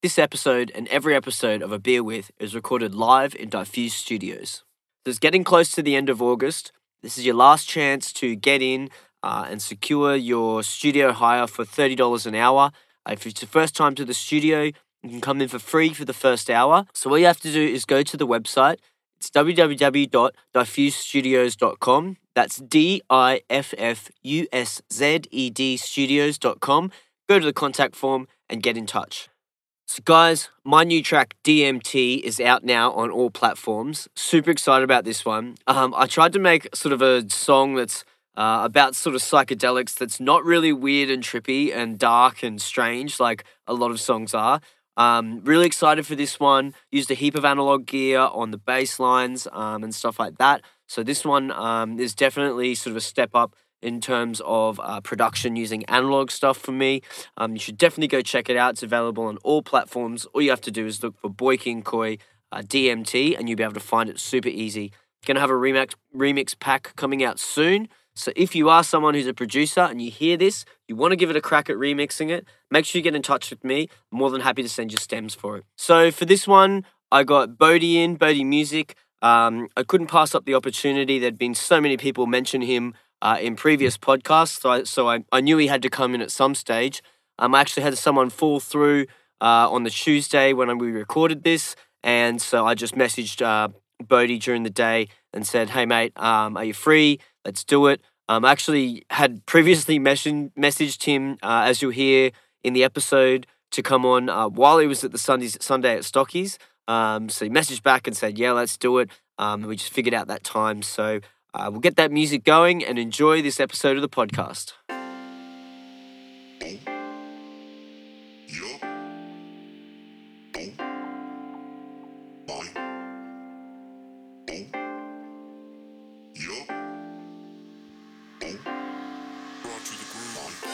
This episode and every episode of A Beer With is recorded live in Diffuse Studios. So it's getting close to the end of August. This is your last chance to get in uh, and secure your studio hire for $30 an hour. Uh, if it's your first time to the studio, you can come in for free for the first hour. So all you have to do is go to the website. It's www.diffusestudios.com. That's D I F F U S Z E D studios.com. Go to the contact form and get in touch. So, guys, my new track DMT is out now on all platforms. Super excited about this one. Um, I tried to make sort of a song that's uh, about sort of psychedelics that's not really weird and trippy and dark and strange like a lot of songs are. Um, really excited for this one. Used a heap of analog gear on the bass lines um, and stuff like that. So this one um, is definitely sort of a step up in terms of uh, production using analog stuff for me. Um, you should definitely go check it out. It's available on all platforms. All you have to do is look for Boi King Koi uh, DMT and you'll be able to find it super easy. Gonna have a remix remix pack coming out soon. So if you are someone who's a producer and you hear this, you want to give it a crack at remixing it, make sure you get in touch with me. I'm more than happy to send you stems for it. So for this one, I got Bowdy in, Bowdy Music. Um, I couldn't pass up the opportunity. There'd been so many people mention him uh, in previous podcasts, so I, so I, I knew he had to come in at some stage. Um, I actually had someone fall through uh, on the Tuesday when we recorded this, and so I just messaged uh, Bowdy during the day and said, "Hey mate, um, are you free? Let's do it." Um, I actually had previously messaged messaged him, uh, as you'll hear in the episode, to come on uh, while he was at the Sundays, Sunday at Stockies. Um, so he messaged back and said, "Yeah, let's do it." Um, we just figured out that time, so uh, we'll get that music going and enjoy this episode of the podcast.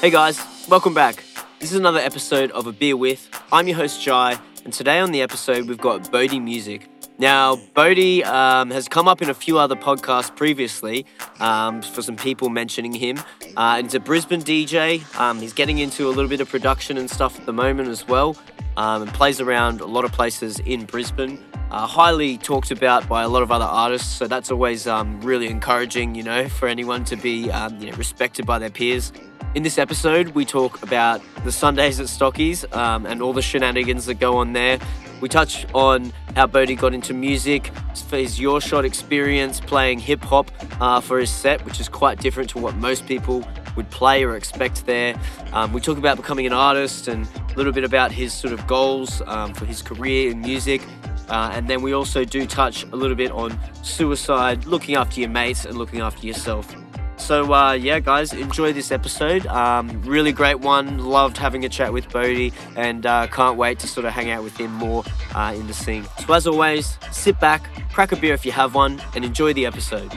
Hey guys, welcome back. This is another episode of A Beer With. I'm your host Jai, and today on the episode we've got Bowdy Music. Now, Bowdy um, has come up in a few other podcasts previously um, for some people mentioning him. Uh, he's a Brisbane DJ. Um, he's getting into a little bit of production and stuff at the moment as well, um, and plays around a lot of places in Brisbane. Uh, highly talked about by a lot of other artists, so that's always um, really encouraging, you know, for anyone to be um, you know, respected by their peers. In this episode, we talk about the Sundays at Stockies um, and all the shenanigans that go on there. We touch on how Bowdy got into music, his Your Shot experience playing hip hop uh, for his set, which is quite different to what most people would play or expect there. Um, we talk about becoming an artist and a little bit about his sort of goals um, for his career in music. Uh, and then we also do touch a little bit on suicide, looking after your mates, and looking after yourself. So uh, yeah, guys, enjoy this episode. Um, really great one. Loved having a chat with Bowdy, and uh, can't wait to sort of hang out with him more uh, in the scene. So as always, sit back, crack a beer if you have one, and enjoy the episode.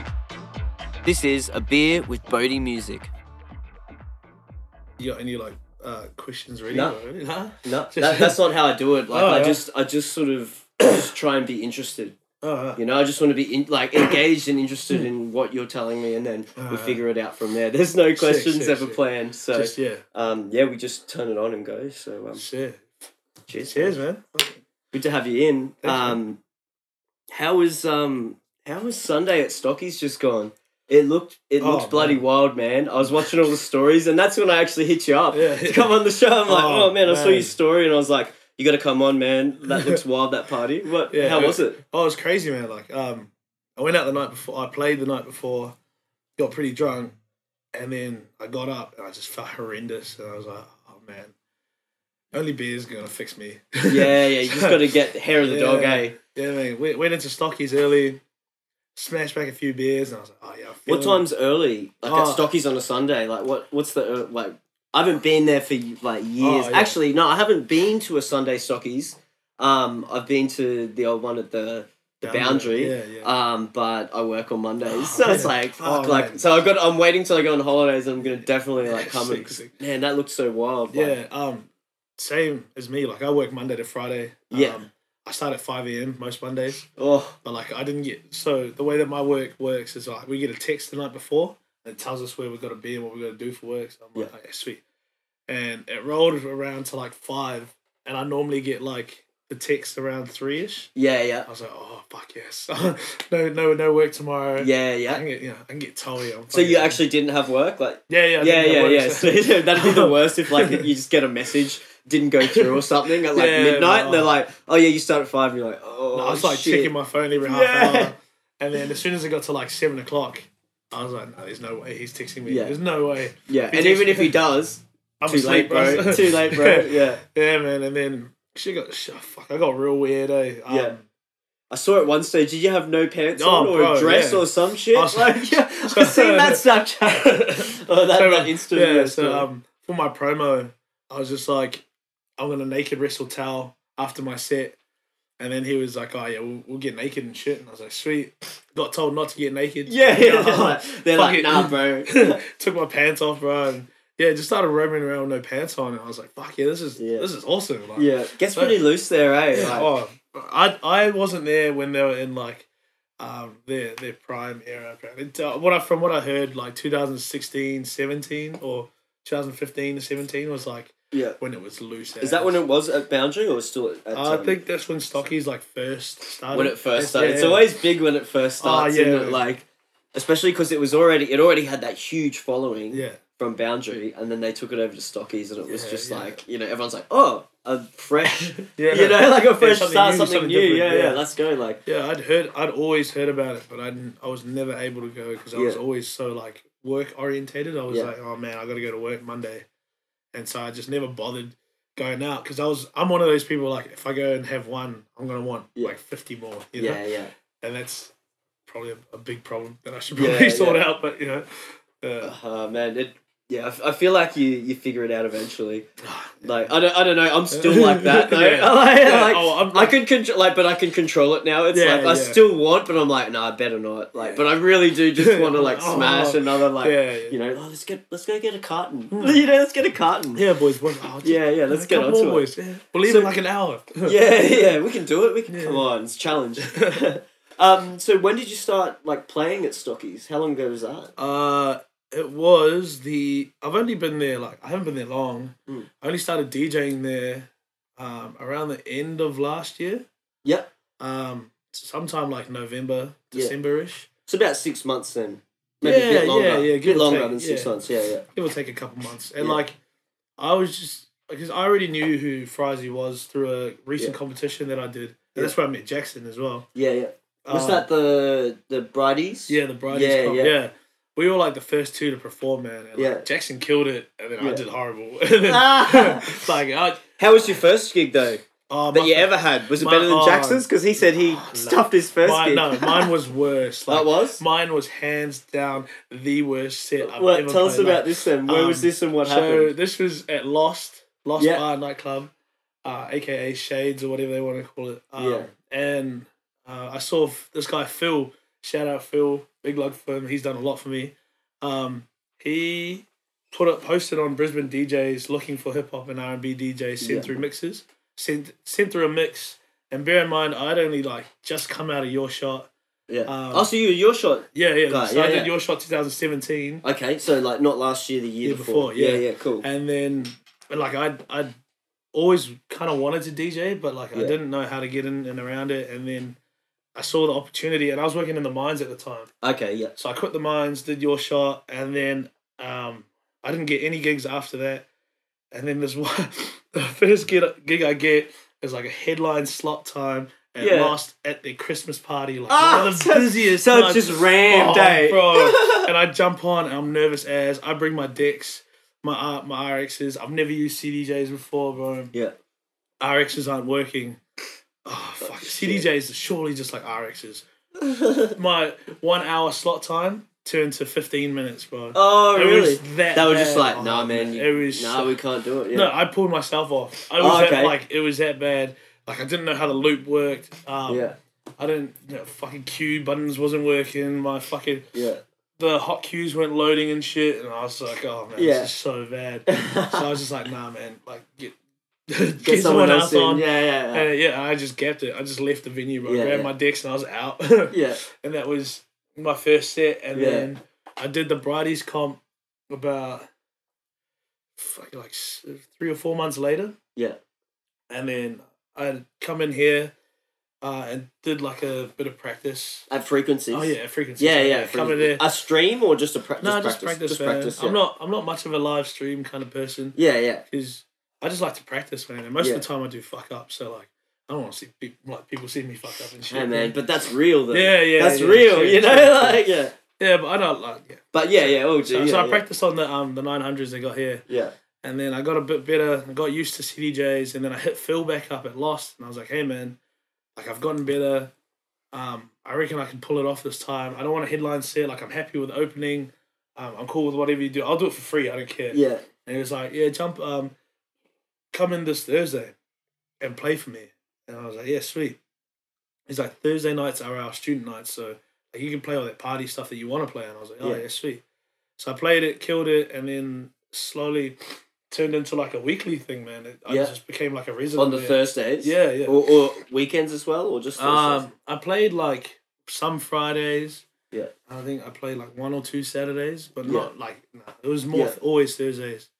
This is a beer with Bowdy Music. You got any like uh, questions ready? No. already? Huh? No, that, that's not how I do it. Like Oh, I yeah. just, I just sort of just try and be interested. Oh, yeah. You know, I just want to be in, like engaged and interested in what you're telling me, and then we Alright. figure it out from there. There's no questions ever planned, so Just yeah. um, yeah, we just turn it on and go. So um, Shit. cheers, Cheers, man. good to have you in. Thanks. Um, how was um, how was Sunday at Stockies just gone? It looked it Oh, looked bloody man. wild, man. I was watching all the stories, and that's when I actually hit you up Yeah. to come on the show. I'm like, oh, Oh, man, I saw your story, and I was like, you got to come on, man. That looks wild. That party. What? Yeah, how it- was it? Oh, it was crazy, man. Like, um, I went out the night before. I played the night before, got pretty drunk, and then I got up and I just felt horrendous. And I was like, oh man, only beer's gonna fix me. Yeah, yeah. You just got to get hair of the dog, Yeah. eh? Yeah, man. Went, went into Stockies early, smashed back a few beers, and I was like, oh yeah. What it. time's early? Like Oh. at Stockies on a Sunday. Like what? What's the uh, like? I haven't been there for like years. Oh, yeah. Actually, no, I haven't been to a Sunday Stockies. Um, I've been to the old one at the the boundary. Yeah, yeah. Um, but I work on Mondays, Oh, so it's like fuck. Oh, like man. so, I've got. I'm waiting till I go on holidays. and I'm gonna definitely like come sick, and sick. man, that looked so wild. like- Yeah, um, same as me. Like I work Monday to Friday. Yeah. Um, I start at five a.m. most Mondays, Oh, but like I didn't get. So the way that my work works is like we get a text the night before and it tells us where we've got to be and what we've got to do for work. So I'm like, okay, sweet. And it rolled around to like five, and I normally get like the text around three ish. Yeah, yeah. I was like, oh fuck yes, no no no work tomorrow. Yeah, I yeah. can get you know I can get Toey. I'm So you actually didn't have work? Like yeah yeah I Yeah, think that yeah, yeah. So that'd be the worst if like you just get a message didn't go through or something at like Yeah, midnight and they're like, Oh yeah, you start at five and you're like, Oh No, I was like shit. checking my phone every half Yeah. hour, and then as soon as it got to like seven o'clock, I was like, no, there's no way he's texting me. Yeah. There's no way. Yeah. And even if he does, I'm too late, asleep, bro. too late, bro. Yeah. yeah, man. And then she got sh- fuck. I got real weird. Eh? Um, Yeah. I saw at one stage, did you have no pants Oh, on or bro, a dress yeah. or some shit? I was- like, yeah, I've seen that Snapchat. oh, that, So, that um, Insta yeah, so um, for my promo, I was just like, I'm gonna naked wrestle towel after my set, and then he was like, "Oh yeah, we'll, we'll get naked and shit," and I was like, "Sweet." Got told not to get naked. yeah, yeah. They're like, they're like nah, bro. Took my pants off, bro, and yeah, just started roaming around with no pants on, and I was like, "Fuck yeah, this is Yeah. this is awesome." Like, yeah, gets pretty loose there, eh? yeah, Like, oh, I I wasn't there when they were in like um their their prime era. Apparently, uh, what I from what I heard, like 2016, 17, or 2015 to 17 was like yeah. when it was loose. Is that when it was at Boundary or still at, at I um, think that's when Stocky's like first started. when it first started. It's yeah. always big when it first Oh, starts, yeah. isn't it? Like, especially because it was already it already had that huge following yeah. From Boundary, and then they took it over to Stockies, and it was Yeah, just yeah. like you know everyone's like, oh, a fresh, Yeah. you know, like a fresh something start, new, something, something new. Yeah, yeah, let's go. Like, Yeah, I'd heard, I'd always heard about it, but I didn't, I was never able to go because I was always so like work orientated. I was like, oh man, I got to go to work Monday, and so I just never bothered going out because I was, I'm one of those people like if I go and have one, I'm gonna want like fifty more, you know, yeah, yeah. and that's probably a, a big problem that I should probably sort out. But you know, uh, Uh, man, it. Yeah, I f- I feel like you, you figure it out eventually. Like I don't I don't know. I'm still like that though. Yeah. like, Yeah, like, oh, I'm I can control like, but I can control it now. It's Yeah, like I yeah. still want, but I'm like, no, I better not. Like, but I really do just want to like Oh. smash another like, yeah, yeah. you know, oh, let's get let's go get a carton. you know, let's get a carton. yeah, boys. Oh, just- Yeah, yeah, let's get couple onto more, it. boys. Yeah. We'll leave So- in like an hour. yeah, yeah, we can do it. We can Yeah. come on, it's a challenge. um, so when did you start like playing at Stockies? How long ago was that? Uh, it was the. I've only been there like I haven't been there long. Mm. I only started DJing there, um, around the end of last year. Yep. Um, sometime like November. December ish. It's about six months then. Maybe a Yeah, bit longer. yeah, yeah, A bit longer take, than six yeah. months. Yeah, yeah. It will take a couple months, and Yeah. like, I was just because I already knew who Frizy was through a recent Yeah. competition that I did. And that's where I met Jackson as well. Yeah, yeah. Was Um, that the the Bridies? Yeah, the Brides Yeah, yeah. We were like the first two to perform, man. And, like, Yeah. Jackson killed it, and then Yeah. I did horrible. then, Ah! like, I, How was your first gig though oh, that my you ever had? Was it my- better than oh, Jackson's? Because he said he stuffed his first mine, gig. no, mine was worse. That was. Mine was hands down the worst set I've ever Tell us played. about Like, this then. Where was um, this and what so happened? this was at Lost, Lost Yeah. Bar nightclub, uh, aka Shades or whatever they want to call it. Um, Yeah. And uh, I saw this guy Phil. Shout out Phil, big love for him. He's done a lot for me. Um, he put up posted on Brisbane DJs looking for hip hop and R and B DJs sent Yeah. through mixes. Sent sent through a mix. And bear in mind, I'd only like just come out of your shot. yeah. um, oh, so you your shot. Yeah, yeah. Right, so yeah, I did yeah. your shot 2017. Okay, so like not last year, the year, Year before. before, yeah. yeah, cool. and then like I'd I'd always kind of wanted to DJ, but like I didn't know how to get in and around it. And then I saw the opportunity, and I was working in the mines at the time, Okay, yeah. so I quit the mines, did your shot, and then um I didn't get any gigs after that. And then this one, the first gig, gig I get is like a headline slot time at Yeah. last at their Christmas party, like Ah, one of the so- busiest. So it's just ran Oh, day, bro. and I jump on and I'm nervous as I bring my decks, my uh, my RXs. I've never used CDJs before, bro. Yeah. RXs aren't working. Oh fuck. CDJs are surely just like RXs. My one hour slot time turned to fifteen minutes, bro. oh, It really? was that They were just like, Oh, nah, man. You, It was nah, so- we can't do it. Yeah. no, I pulled myself off. I Oh, okay. that, like it was that bad. Like I didn't know how the loop worked. Um, yeah, I didn't. You know, fucking cue buttons wasn't working. My fucking yeah. the hot cues weren't loading and shit, and I was like, oh man, Yeah. this is so bad. so I was just like, nah, man, like get get, Get someone, else in. on. Yeah, yeah, yeah. And yeah, I just kept it. I just left the venue. Yeah, grabbed yeah. my decks and I was out. yeah. and that was my first set. And Yeah. then I did the Bridies comp about fuck, like three or four months later. Yeah. and then I come in here, uh, and did like a bit of practice. At frequencies. Oh yeah, frequency. Yeah, yeah. In frequency. there. A stream or just a pra- No, just just practice? practice, Just practice. Yeah. I'm not. I'm not much of a live stream kind of person Yeah, yeah. because I just like to practice, man. And most Yeah. of the time I do fuck up, so like I don't want to see people like people see me fuck up and shit. Hey man, but that's real though. Yeah, yeah, That's yeah, real, true, you know, like yeah. yeah, but I don't like. Yeah. But yeah, yeah. Oh, So, gee, so yeah, I yeah. practiced on the um the 900s they got here, Yeah. and then I got a bit better. I got used to CDJs, and then I hit Phil back up at Lost, and I was like, hey man, like I've gotten better. Um, I reckon I can pull it off this time. I don't want a headline set. Like I'm happy with the opening. Um, I'm cool with whatever you do. I'll do it for free. I don't care. Yeah. And he was like, "Yeah, jump, um, come in this Thursday, and play for me." And I was like, "Yeah, sweet." He's like, "Thursday nights are our student nights, so like, you can play all that party stuff that you want to play." And I was like, "Oh Yeah. yeah, sweet." So I played it, killed it, and then slowly turned into like a weekly thing, man. It, I just became like a resident. On the there. Thursdays. Yeah, yeah. Or, or weekends as well, or just Thursdays? Um, I played like some Fridays. Yeah. I think I played like one or two Saturdays, but Yeah. not like no, it was more Yeah. always Thursdays.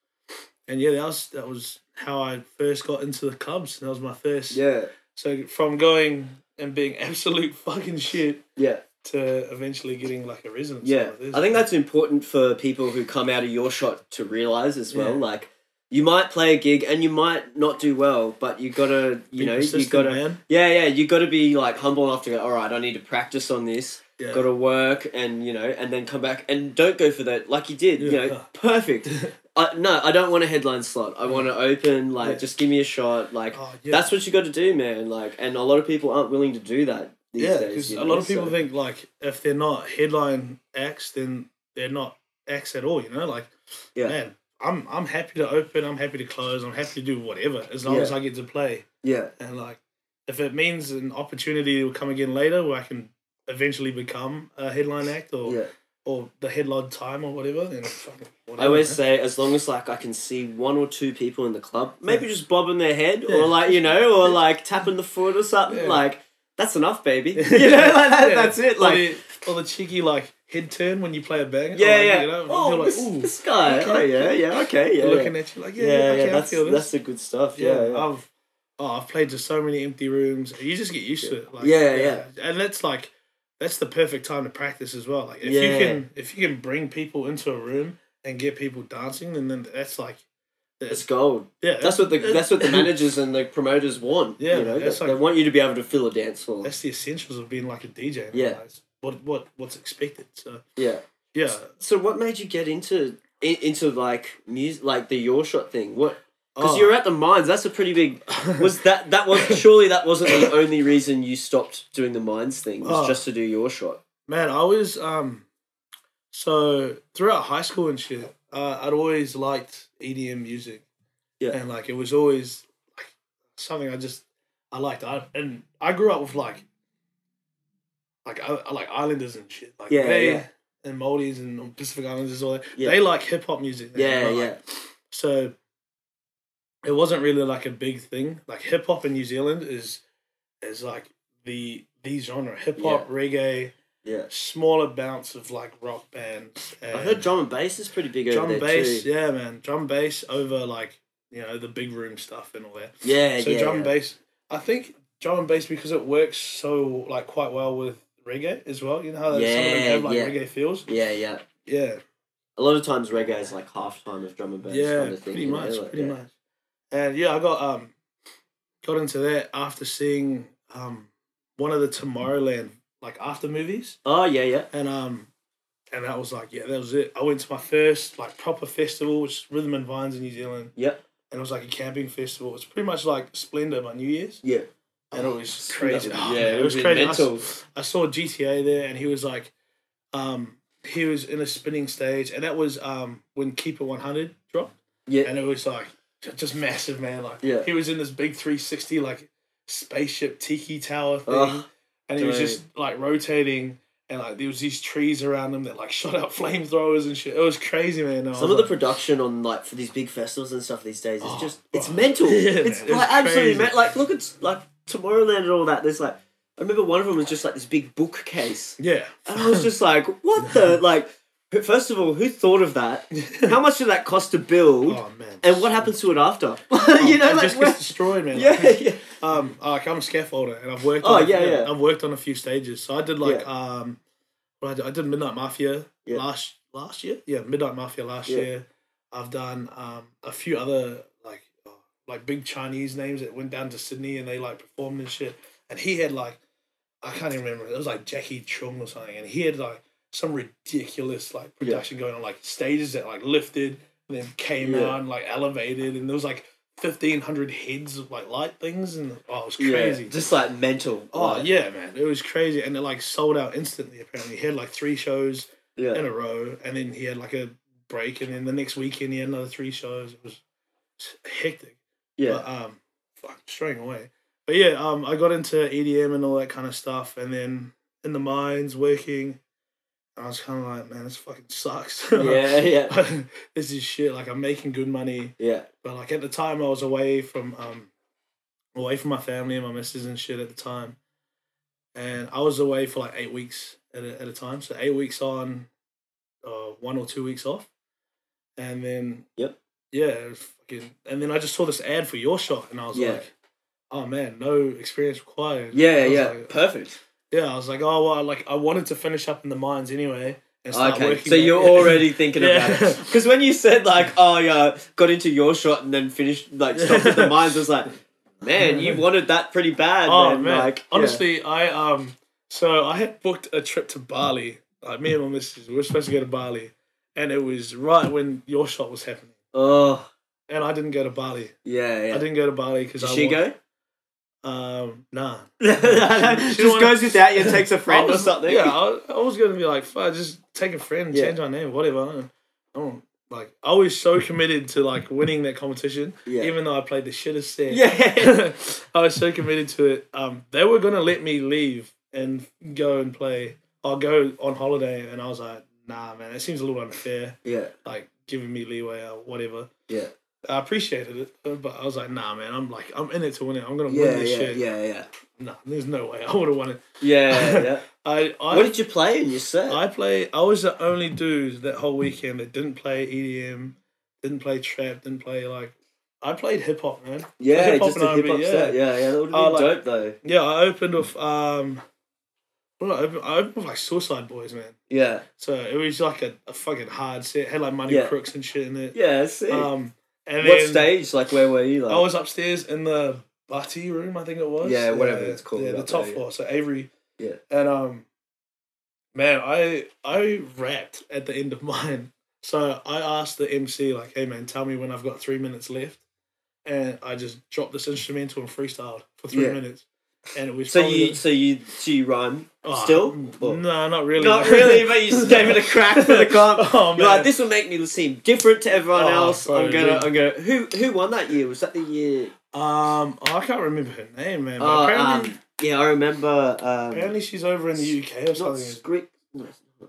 And yeah, that was that was how I first got into the clubs. That was my first. yeah. So from going and being absolute fucking shit Yeah. to eventually getting like a residence. Yeah, a I think that's important for people who come out of your shot to realize as well. Yeah. Like, you might play a gig and you might not do well, but you gotta, you Be know, you gotta, man. yeah, yeah, you gotta be like humble enough to go. All right, I need to practice on this. Yeah. Got to work and you know, and then come back and don't go for that like you did. You know, perfect. I, no, I don't want a headline slot. I want to open. Like, Yeah. just give me a shot. Like, Oh, yeah. that's what you got to do, man. Like, and a lot of people aren't willing to do that these yeah, days. because a know, lot of people so- think like if they're not headline acts, then they're not acts at all. You know, like Yeah. man, I'm I'm happy to open. I'm happy to close. I'm happy to do whatever as long Yeah. as I get to play. yeah, And like, if it means an opportunity will come again later where I can eventually become a headline act or yeah. Or the headline time or whatever, then fucking whatever. I always say, as long as like I can see one or two people in the club, maybe just bobbing their head Yeah. or like you know, or like tapping the foot or something, Yeah. like that's enough, baby. You know, like that, Yeah. that's it. Or Like the, or the cheeky like head turn when you play a bang. yeah, yeah. You know, oh, you're like, this, ooh, this guy. okay. Oh yeah, yeah. Okay, yeah. yeah. looking at you like, yeah, yeah, yeah, yeah, okay, I that's that's the good stuff. yeah, Yeah, yeah. I've oh, I've played to so many empty rooms. You just get used to it. Like, Yeah, yeah. and that's like that's the perfect time to practice as well. Like if Yeah. you can if you can bring people into a room and get people dancing, then then that's like It's gold. yeah, That's what the that's what the managers and the promoters want. Yeah, you know, that's they, like- they want you to be able to fill a dance floor. that's the essentials of being like a DJ. Yeah. what what what's expected. So Yeah. yeah, So what made you get into in, into like music, like the your shot thing? What? Because Oh. you're at the mines. That's a pretty big. Was that that was surely that wasn't the only reason you stopped doing the mines thing? Was Oh. just to do your shot. Man, I was um so throughout high school and shit, uh, I'd always liked EDM music. Yeah. And like it was always like something I just I liked. I and I grew up with like like I, like Islanders and shit. Like Yeah, they yeah. and Maldives and Pacific Islanders all that. Yeah. They like hip hop music. man, Yeah, like, yeah, So it wasn't really like a big thing. Like hip hop in New Zealand is is like the the genre. Hip hop, reggae, yeah. smaller bounce of like rock bands. I heard drum and bass is pretty big over drum there bass. too. Yeah, man, drum bass over like you know the big room stuff and all that. Yeah, so yeah. drum yeah. and bass. I think drum and bass because it works so like quite well with reggae as well. You know how some of them have like yeah. reggae feels. Yeah, yeah. Yeah, A lot of times reggae is like half time of drum and bass yeah, kind of thing. pretty you know, much, like, pretty yeah. much. And yeah, I got um got into that after seeing um one of the Tomorrowland like after movies. Oh yeah, yeah. and um and that was like yeah that was it i went to my first like proper festival which is rhythm and vines in new zealand Yep. and it was like a camping festival it's pretty much like splendor by new year's Yeah. and it was crazy Yeah, Oh, it, man, it was was crazy I mental. s- I, saw gta there and he was like um he was in a spinning stage and that was um when keeper 100 dropped Yeah. and it was like just massive man like Yeah. he was in this big 360 like spaceship tiki tower thing Oh, and he was just like rotating and like there was these trees around him that like shot out flamethrowers and shit it was crazy man I Some of the production on like for these big festivals and stuff these days is Oh, just it's mental. Yeah, it's man, it was like absolutely mental. Like look at like Tomorrowland and all that. There's like I remember one of them was just like this big bookcase, yeah and I was just like, what the like. First of all, who thought of that? How much did that cost to build? Oh man. and what happens to it after? Oh, you know, it like just gets destroyed, man. yeah, Like, yeah, Um, like I'm a scaffolder, and I've worked. Oh, on, a- yeah, yeah. I've worked on a few stages. So I did like Yeah. um, I did, I did Midnight Mafia Yeah. last last year. Yeah, Midnight Mafia last year. I've done um a few other like uh, like big Chinese names that went down to Sydney and they like performed and shit. And he had like I can't even remember. It was like Jacky Cheung or something, and he had like some ridiculous like Yeah. production going on, like stages that like lifted and then came Yeah. out and like elevated, and there was like fifteen hundred heads of like light things, and oh, it was Yeah, crazy. Just like mental. Oh like, yeah, man, it was crazy, and it like sold out instantly. Apparently, he had like three shows yeah. in a row, and then he had like a break, and then the next weekend he had another three shows. It was hectic. yeah. But, um, fuck, straying away. But yeah, um, I got into EDM and all that kind of stuff, and then in the mines working, I was kind of like, man, this fucking sucks. yeah, yeah, this is shit. Like I'm making good money, yeah, but like at the time I was away from um, away from my family and my missus and shit at the time, and I was away for like eight weeks at a, at a time. So eight weeks on, uh, one or two weeks off, and then Yep. yeah, it was fucking. And then I just saw this ad for your shot, and I was Yeah. like, oh man, no experience required. yeah, yeah. like- Perfect. Yeah, I was like, oh well, like I wanted to finish up in the mines anyway. And start Okay, working so at- you're already thinking Yeah. about it. Because when you said like, oh yeah, got into your shot and then finished like stopped at the mines, I was like, man, you wanted that pretty bad. Oh then. man, like, yeah. honestly, I um, so I had booked a trip to Bali. Like me and my missus, we were supposed to go to Bali, and it was right when your shot was happening, Oh and I didn't go to Bali. yeah, yeah. I didn't go to Bali because Did I she wa- go? Um, nah. just wanna- goes without you takes a friend or something. Yeah, I, I was gonna be like, fuck, just take a friend, Yeah. change my name, whatever. I don't, like. I was so committed to like winning that competition, Yeah. even though I played the shittest set. Yeah. I was so committed to it. Um, they were gonna let me leave and go and play. I'll go on holiday, and I was like, nah, man, it seems a little unfair. yeah, Like giving me leeway or whatever. yeah, I appreciated it, but I was like, nah, man, I'm like, I'm in it to win it. I'm gonna yeah, win this yeah, shit. yeah, yeah, Nah, there's no way I would have won it. yeah, yeah. I, I, What did you play in your set? I play. I was the only dude that whole weekend that didn't play EDM, didn't play trap, didn't play like. I played hip hop, man. yeah, hip-hop just and a hip hop R&B, set. Yeah, yeah, that would have been like- dope though. Yeah, I opened with um. Well, I open? I opened with like Suicide Boys, man. Yeah, So it was like a, a fucking hard set. Had like Money Yeah. Crooks and shit in it. yeah. See, Um, and what then stage? Like, where were you? Like, I was upstairs in the Bati room, I think it was. Yeah, whatever it's called Yeah, the top there, floor. So Avery. Yeah. And um, man, I I rapped at the end of mine. So I asked the MC like, "Hey man, tell me when I've got three minutes left," and I just dropped this instrumental and freestyled for three Yeah. minutes, and it was so probably you, the- so you, so you rhyme Oh, still? Or- No, not really. Not really, but you just gave it a crack for the comp. Oh, You're like, this will make me seem different to everyone Oh, else. bro, I'm gonna, dude. I'm gonna. Who, who won that year? Was that the year? Um, oh, I can't remember her name, man. But Oh, apparently, um, yeah, I remember. Um, apparently she's over in the UK or not something. Greek.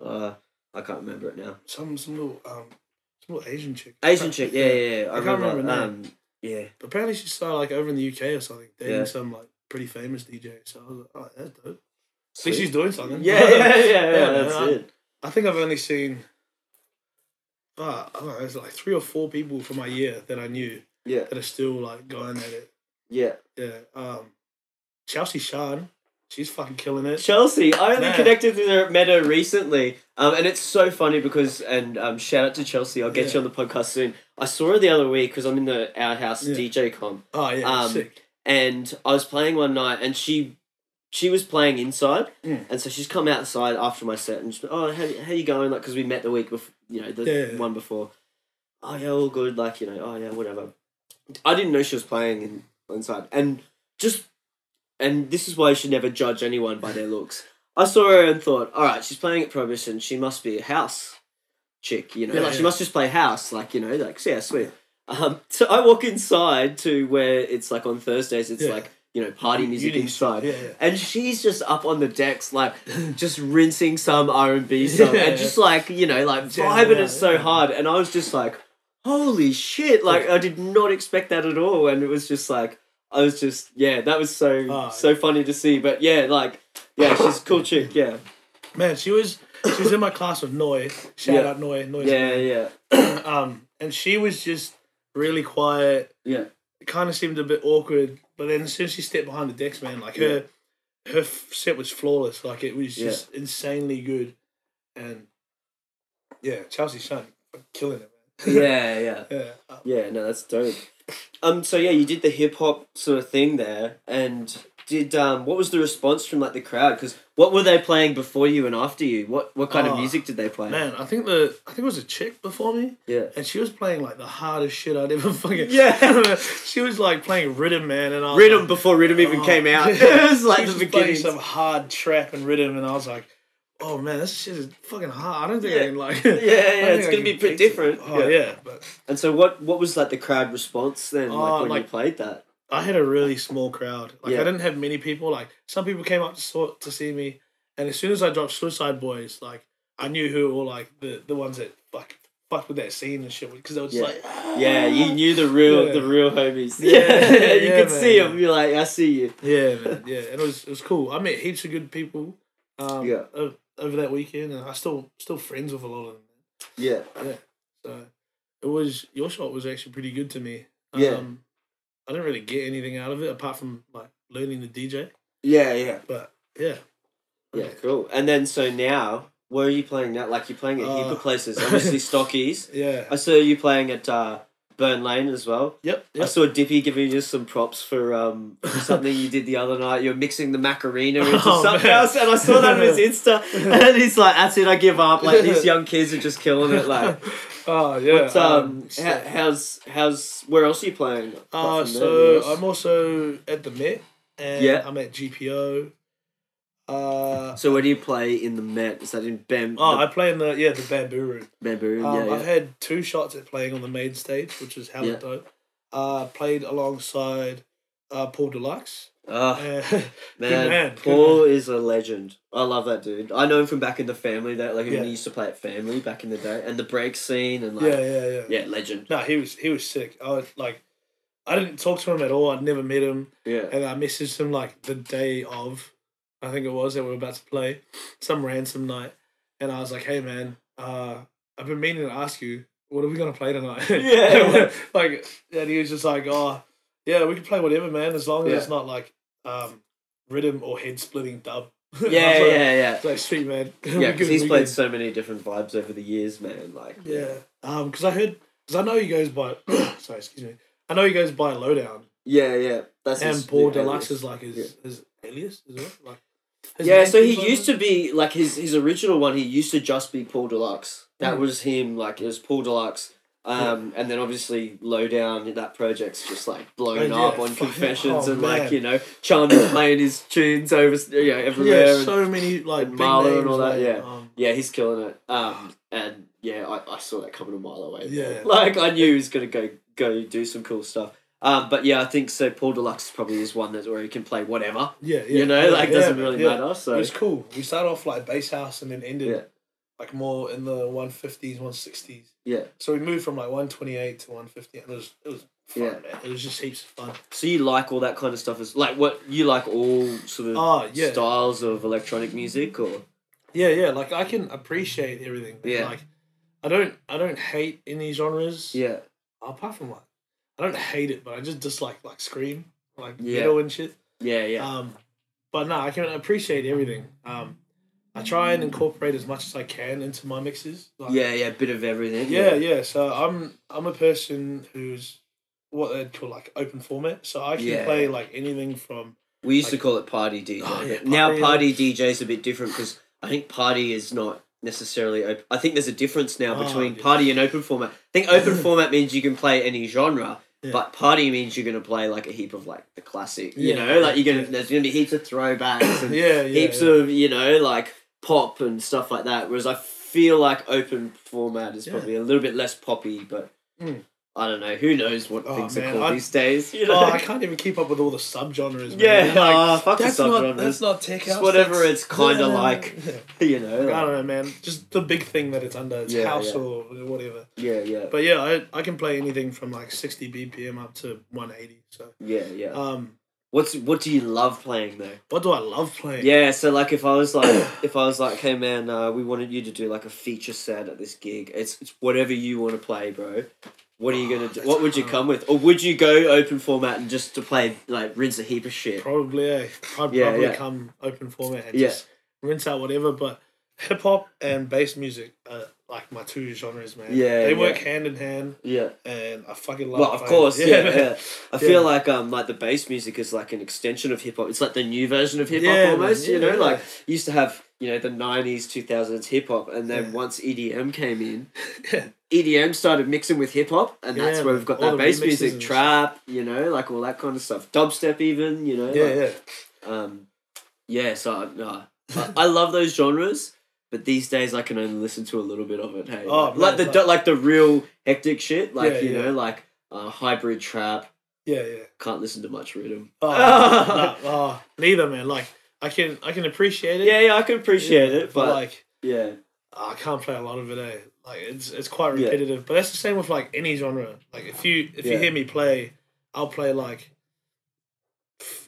Uh, I can't remember it now. Some some little um, some little Asian chick. Asian chick. Yeah, yeah. yeah. I, I can't remember. remember her um, yeah. Apparently she's started like over in the UK or something, dating Yeah. some like pretty famous DJ. So I was like, oh, that's dope. At Sweet. least she's doing something. Yeah, yeah, yeah, yeah. Yeah, that's I- it. I think I've only seen. Uh, I don't know, there's like three or four people from my year that I knew Yeah, that are still like going at it. yeah. Yeah. Um, Chelsea Shan, she's fucking killing it. Chelsea, I only Man. connected with her, met her recently, um, and it's so funny because, and um, shout out to Chelsea, I'll get Yeah. you on the podcast soon. I saw her the other week because I'm in the Our House Yeah. DJ com, Oh yeah, Um, sick. And I was playing one night, and she, she was playing inside, Mm. and so she's come outside after my set, and she's oh, how, how you going? Like, because we met the week before, you know, the Yeah, yeah. one before. Oh yeah, all good. Like you know, oh yeah, whatever. I didn't know she was playing in, inside, and just and this is why you should never judge anyone by their looks. I saw her and thought, all right, she's playing at Prohibition. She must be a house chick, you know, Yeah, like she must just play house, like you know, like yeah, sweet. Um, so I walk inside to where it's like on Thursdays, it's Yeah. like you know party music Uni inside, Yeah, yeah. and she's just up on the decks, like just rinsing some R and B song, Yeah. and just like you know, like Jamming vibing out, it so yeah. hard, and I was just like, holy shit! Like I did not expect that at all, and it was just like I was just yeah, that was so Oh. so funny to see. But yeah, like yeah, she's a cool chick. Yeah, Man, she was she was in my class with Noi. Shout Yeah. out Noi. Noi's Yeah, yeah, um, and she was just really quiet. yeah. It kind of seemed a bit awkward, but then as soon as she stepped behind the decks, man, like her, her set was flawless. Like it was Yeah. just insanely good, and yeah, Chelsea Shun killing it, man. Yeah, yeah. yeah. Uh, Yeah, no, that's dope. Um, so yeah, you did the hip hop sort of thing there, and did um, what was the response from like the crowd? Because what were they playing before you and after you? What what kind of Oh, music did they play? Man, I think the I think it was a chick before me, Yeah. and she was playing like the hardest shit I'd ever fucking. Yeah. she was like playing riddim, man, and I was Riddim like, before riddim even oh, came out. yeah. it was like she the was just playing beginning. some hard trap and riddim, and I was like, "Oh man, this shit is fucking hard." I don't think Yeah. I can like. It. Yeah, yeah, it's gonna be pretty fix it. different. Oh Yeah. yeah, but And so what what was like the crowd response then, like Oh, when like- you played that? I had a really small crowd. Like Yeah. I didn't have many people. Like some people came up to sort to see me, and as soon as I dropped Suicide Boys, like I knew who were like the the ones that fuck fucked with that scene and shit because they were just Yeah. like, Yeah, you knew the real Yeah. the real homies. Yeah, Yeah, you yeah, could see them. You're like, I see you. yeah, man, yeah. And it was it was cool. I met heaps of good people. Um, Yeah. o- Over that weekend, and I still still friends with a lot of them. Yeah, So it was your shot was actually pretty good to me. Yeah. I didn't really get anything out of it apart from like learning the DJ. yeah, yeah, But yeah, yeah. Cool. And then so now, where are you playing now? Like you're playing at heap Uh, of places. Obviously, Stockies. yeah. I saw you playing at uh, Burn Lane as well. Yep. I saw Dippy giving you some props for um something you did the other night. You're mixing the Macarena into Oh, something man. else, and I saw that on his Insta. And he's like, "That's it, I give up." Like these young kids are just killing it. Like, oh yeah. what's um, so- how, how's how's where else are you playing? uh, from there? so I'm also at the Met, and Yeah. I'm at GPO. Uh, So where do you play in the Met? Is that in Bam? oh, the I play in the yeah the bamboo room. Bamboo? Um, yeah, I've yeah. had two shots at playing on the main stage, which is hella Yeah. dope. Uh, played alongside uh, Paul Deluxe. Oh, Uh, man, man, good Paul is a legend. I love that dude. I know him from back in the family. That like Yeah. when he used to play at Family back in the day, and the break scene and like yeah, yeah, yeah. yeah, legend. No, he was he was sick. I was like, I didn't talk to him at all. I'd never met him, Yeah, and I messaged him like the day of, I think it was that we were about to play, some ransom night, and I was like, hey man, uh, I've been meaning to ask you, what are we gonna play tonight? Yeah. like, and he was just like, oh, yeah, we can play whatever, man, as long as Yeah. it's not like um, riddim or head splitting dub. Yeah, like- yeah, yeah. It's like sweet man. Yeah, because he's played good. so many different vibes over the years, man. Like, Yeah. Um, because I heard, because I know he goes by, sorry, excuse me. I know he goes by Lowdown, yeah, yeah. That's and his Paul Deluxe alias. is like his Yeah. his alias, is it? Like. His Yeah, so he used to be like his his original one. He used to just be Paul Deluxe. That Mm. was him. Like it was Paul Deluxe. Um, and then obviously Lowdown, that project's just like blown Oh, up yeah, on Confessions oh, and like you know Chalmers playing his tunes over you know everywhere. Yeah, so many like and and all that, like, yeah. Um, Yeah, he's killing it. Um, and yeah, I, I saw that coming a mile away. Yeah. like I knew he was gonna go go do some cool stuff. Um, but yeah, I think so. Paul Deluxe probably is one that where he can play whatever. yeah, yeah, you know, yeah, like yeah, doesn't really yeah. matter. It So was cool. We started off like bass house and then ended like more in the one fifties, one sixties. yeah. So we moved from like one twenty eight to one fifty, and it was it was fun, Yeah. man. It was just heaps of fun. So you like all that kind of stuff? Is like what you like all sort of Oh yeah, styles of electronic music or yeah, yeah. Like I can appreciate everything. but, Yeah. Like I don't I don't hate any genres. yeah, Apart from like I don't hate it, but I just dislike like scream, like Yeah. metal and shit. yeah, yeah, Um, but no, I can appreciate everything. Um, I try and incorporate as much as I can into my mixes. Like, yeah, yeah. A bit of everything. yeah, yeah. So I'm I'm a person who's what they'd call like open format. So I can Yeah. play like anything from We used to call it party DJ. Oh, yeah, now party- party DJ is a bit different because I think party is not necessarily open. I think there's a difference now Oh, between yeah. party and open format. I think open format means you can play any genre, Yeah. but party means you're gonna play like a heap of like the classic. You Yeah, know, like you're gonna yeah. there's gonna be heaps of throwbacks and heaps of you know like pop and stuff like that. Whereas I feel like open format is probably a little bit less poppy, but. Mm. I don't know. Who knows what Oh, things are called I- these days? You know? Oh, I can't even keep up with all the subgenres. Man. Yeah, Like, fuck the that's not subgenres. that's not tech Just house. whatever it's kinda Yeah, like. you know. I don't know, man. Just the big thing that it's under. It's Yeah, house yeah. or whatever. Yeah, yeah, But yeah, I I can play anything from like sixty BPM up to one eighty. So yeah, yeah. um, What's what do you love playing though? What do I love playing? Yeah, so like if I was like if I was like, hey man, uh, we wanted you to do like a feature set at this gig. It's it's whatever you want to play, bro. What are you gonna do? that's What would you hard. come with, or would you go open format and just to play like rinse a heap of shit? Probably, eh? I'd Yeah, probably yeah. come open format and Yeah. just rinse out whatever. But hip hop and bass music are like my two genres, man. Yeah, they work hand in hand, Yeah. and I fucking love. Well, of playing. course, yeah. I feel like um like the bass music is like an extension of hip hop. It's like the new version of hip hop almost. you know, like you used to have you know the nineties, two thousands hip hop, and then Yeah. once EDM came in, Yeah. EDM started mixing with hip hop, and that's Yeah, where we've got that bass music, trap, you know, like all that kind of stuff, dubstep even, you know. yeah, like, yeah. Um, yeah. So no, I, I love those genres. But these days, I can only listen to a little bit of it. Hey, Oh, like, man, like the like- like the real hectic shit, like you know, like uh, hybrid trap. Yeah, yeah. Can't listen to much riddim. Oh, no, oh, neither, man. Like I can, I can appreciate it. Yeah, yeah, I can appreciate Yeah, it, but, like yeah, I can't play a lot of it. Eh? Like it's it's quite Yeah. repetitive. But that's the same with like any genre. Like if you if Yeah. you hear me play, I'll play like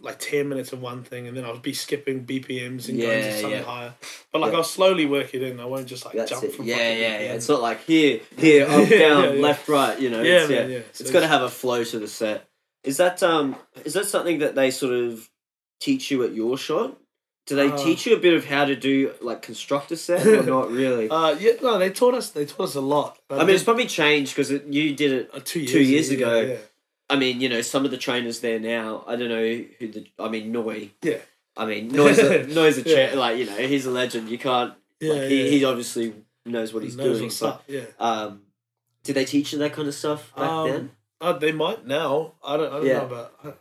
like ten minutes of one thing, and then I'll be skipping BPMs and going to something yeah. higher. But like Yeah. I'll slowly work it in. I won't just like that's jump it. from Yeah, yeah, yeah. It's not like here, here, up, down, yeah, yeah. left, right. You know, Yeah, it's, man, yeah. So it's got to have a flow to the set. Is that um? Is that something that they sort of teach you at your shot? Do they Uh, teach you a bit of how to do like construct a set or not really? Uh, yeah, no, they taught us. They taught us a lot. I mean, it's probably changed because you did it. uh, two years, two years ago. Yeah, I mean, you know, some of the trainers there now. I don't know who the. I mean, Noi. yeah, I mean, Noi's a, Noi's a cha- Yeah. like you know he's a legend. You can't. yeah. like, yeah. he, he obviously knows what he's knows doing. But up. Yeah. um, did they teach you that kind of stuff back Um, then? Uh, they might now. I don't. I don't Yeah. know, but I,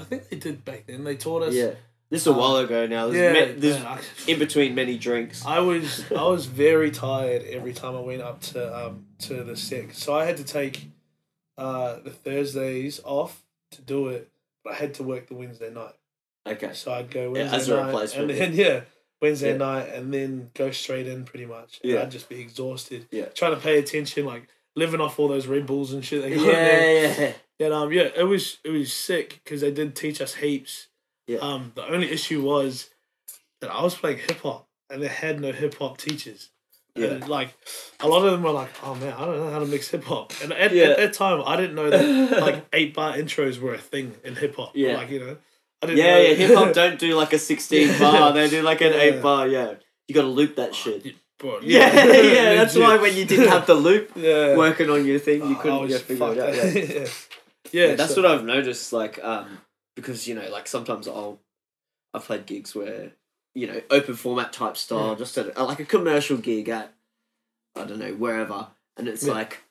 I think they did back then. They taught us. Yeah, this is a um, while ago now. There's, Yeah. ma- there's man, in between many drinks. I, I was I was very tired every time I went up to um to the set, so I had to take uh the Thursdays off to do it, but I had to work the Wednesday night. Okay. So I'd go Yeah, Wednesday as a night replacement. and then yeah. Wednesday Yeah. night and then go straight in pretty much. And Yeah. I'd just be exhausted. Yeah. Trying to pay attention, like living off all those Red Bulls and shit. They got Yeah, yeah. And um, yeah, it was it was sick because they did teach us heaps. Yeah. Um, the only issue was that I was playing hip hop and they had no hip hop teachers. Yeah. And like a lot of them were like, "Oh man, I don't know how to mix hip hop." And at, Yeah. at that time, I didn't know that like eight bar intros were a thing in hip hop. Yeah. Like you know, I didn't. Yeah, know yeah. Hip hop don't do like a sixteen bar. They do like an Yeah. eight bar. Yeah, you got to loop that shit. Bro, Yeah, yeah. That's why when you didn't have the loop yeah. working on your thing, you I couldn't was yeah, figure it out. Yeah. yeah. Yeah, Yeah, that's so- what I've noticed. Like, um, because you know, like sometimes I'll, I've played gigs where, you know, open format type style, hmm. just at a, like a commercial gig at, I don't know, wherever, and it's Yeah. like,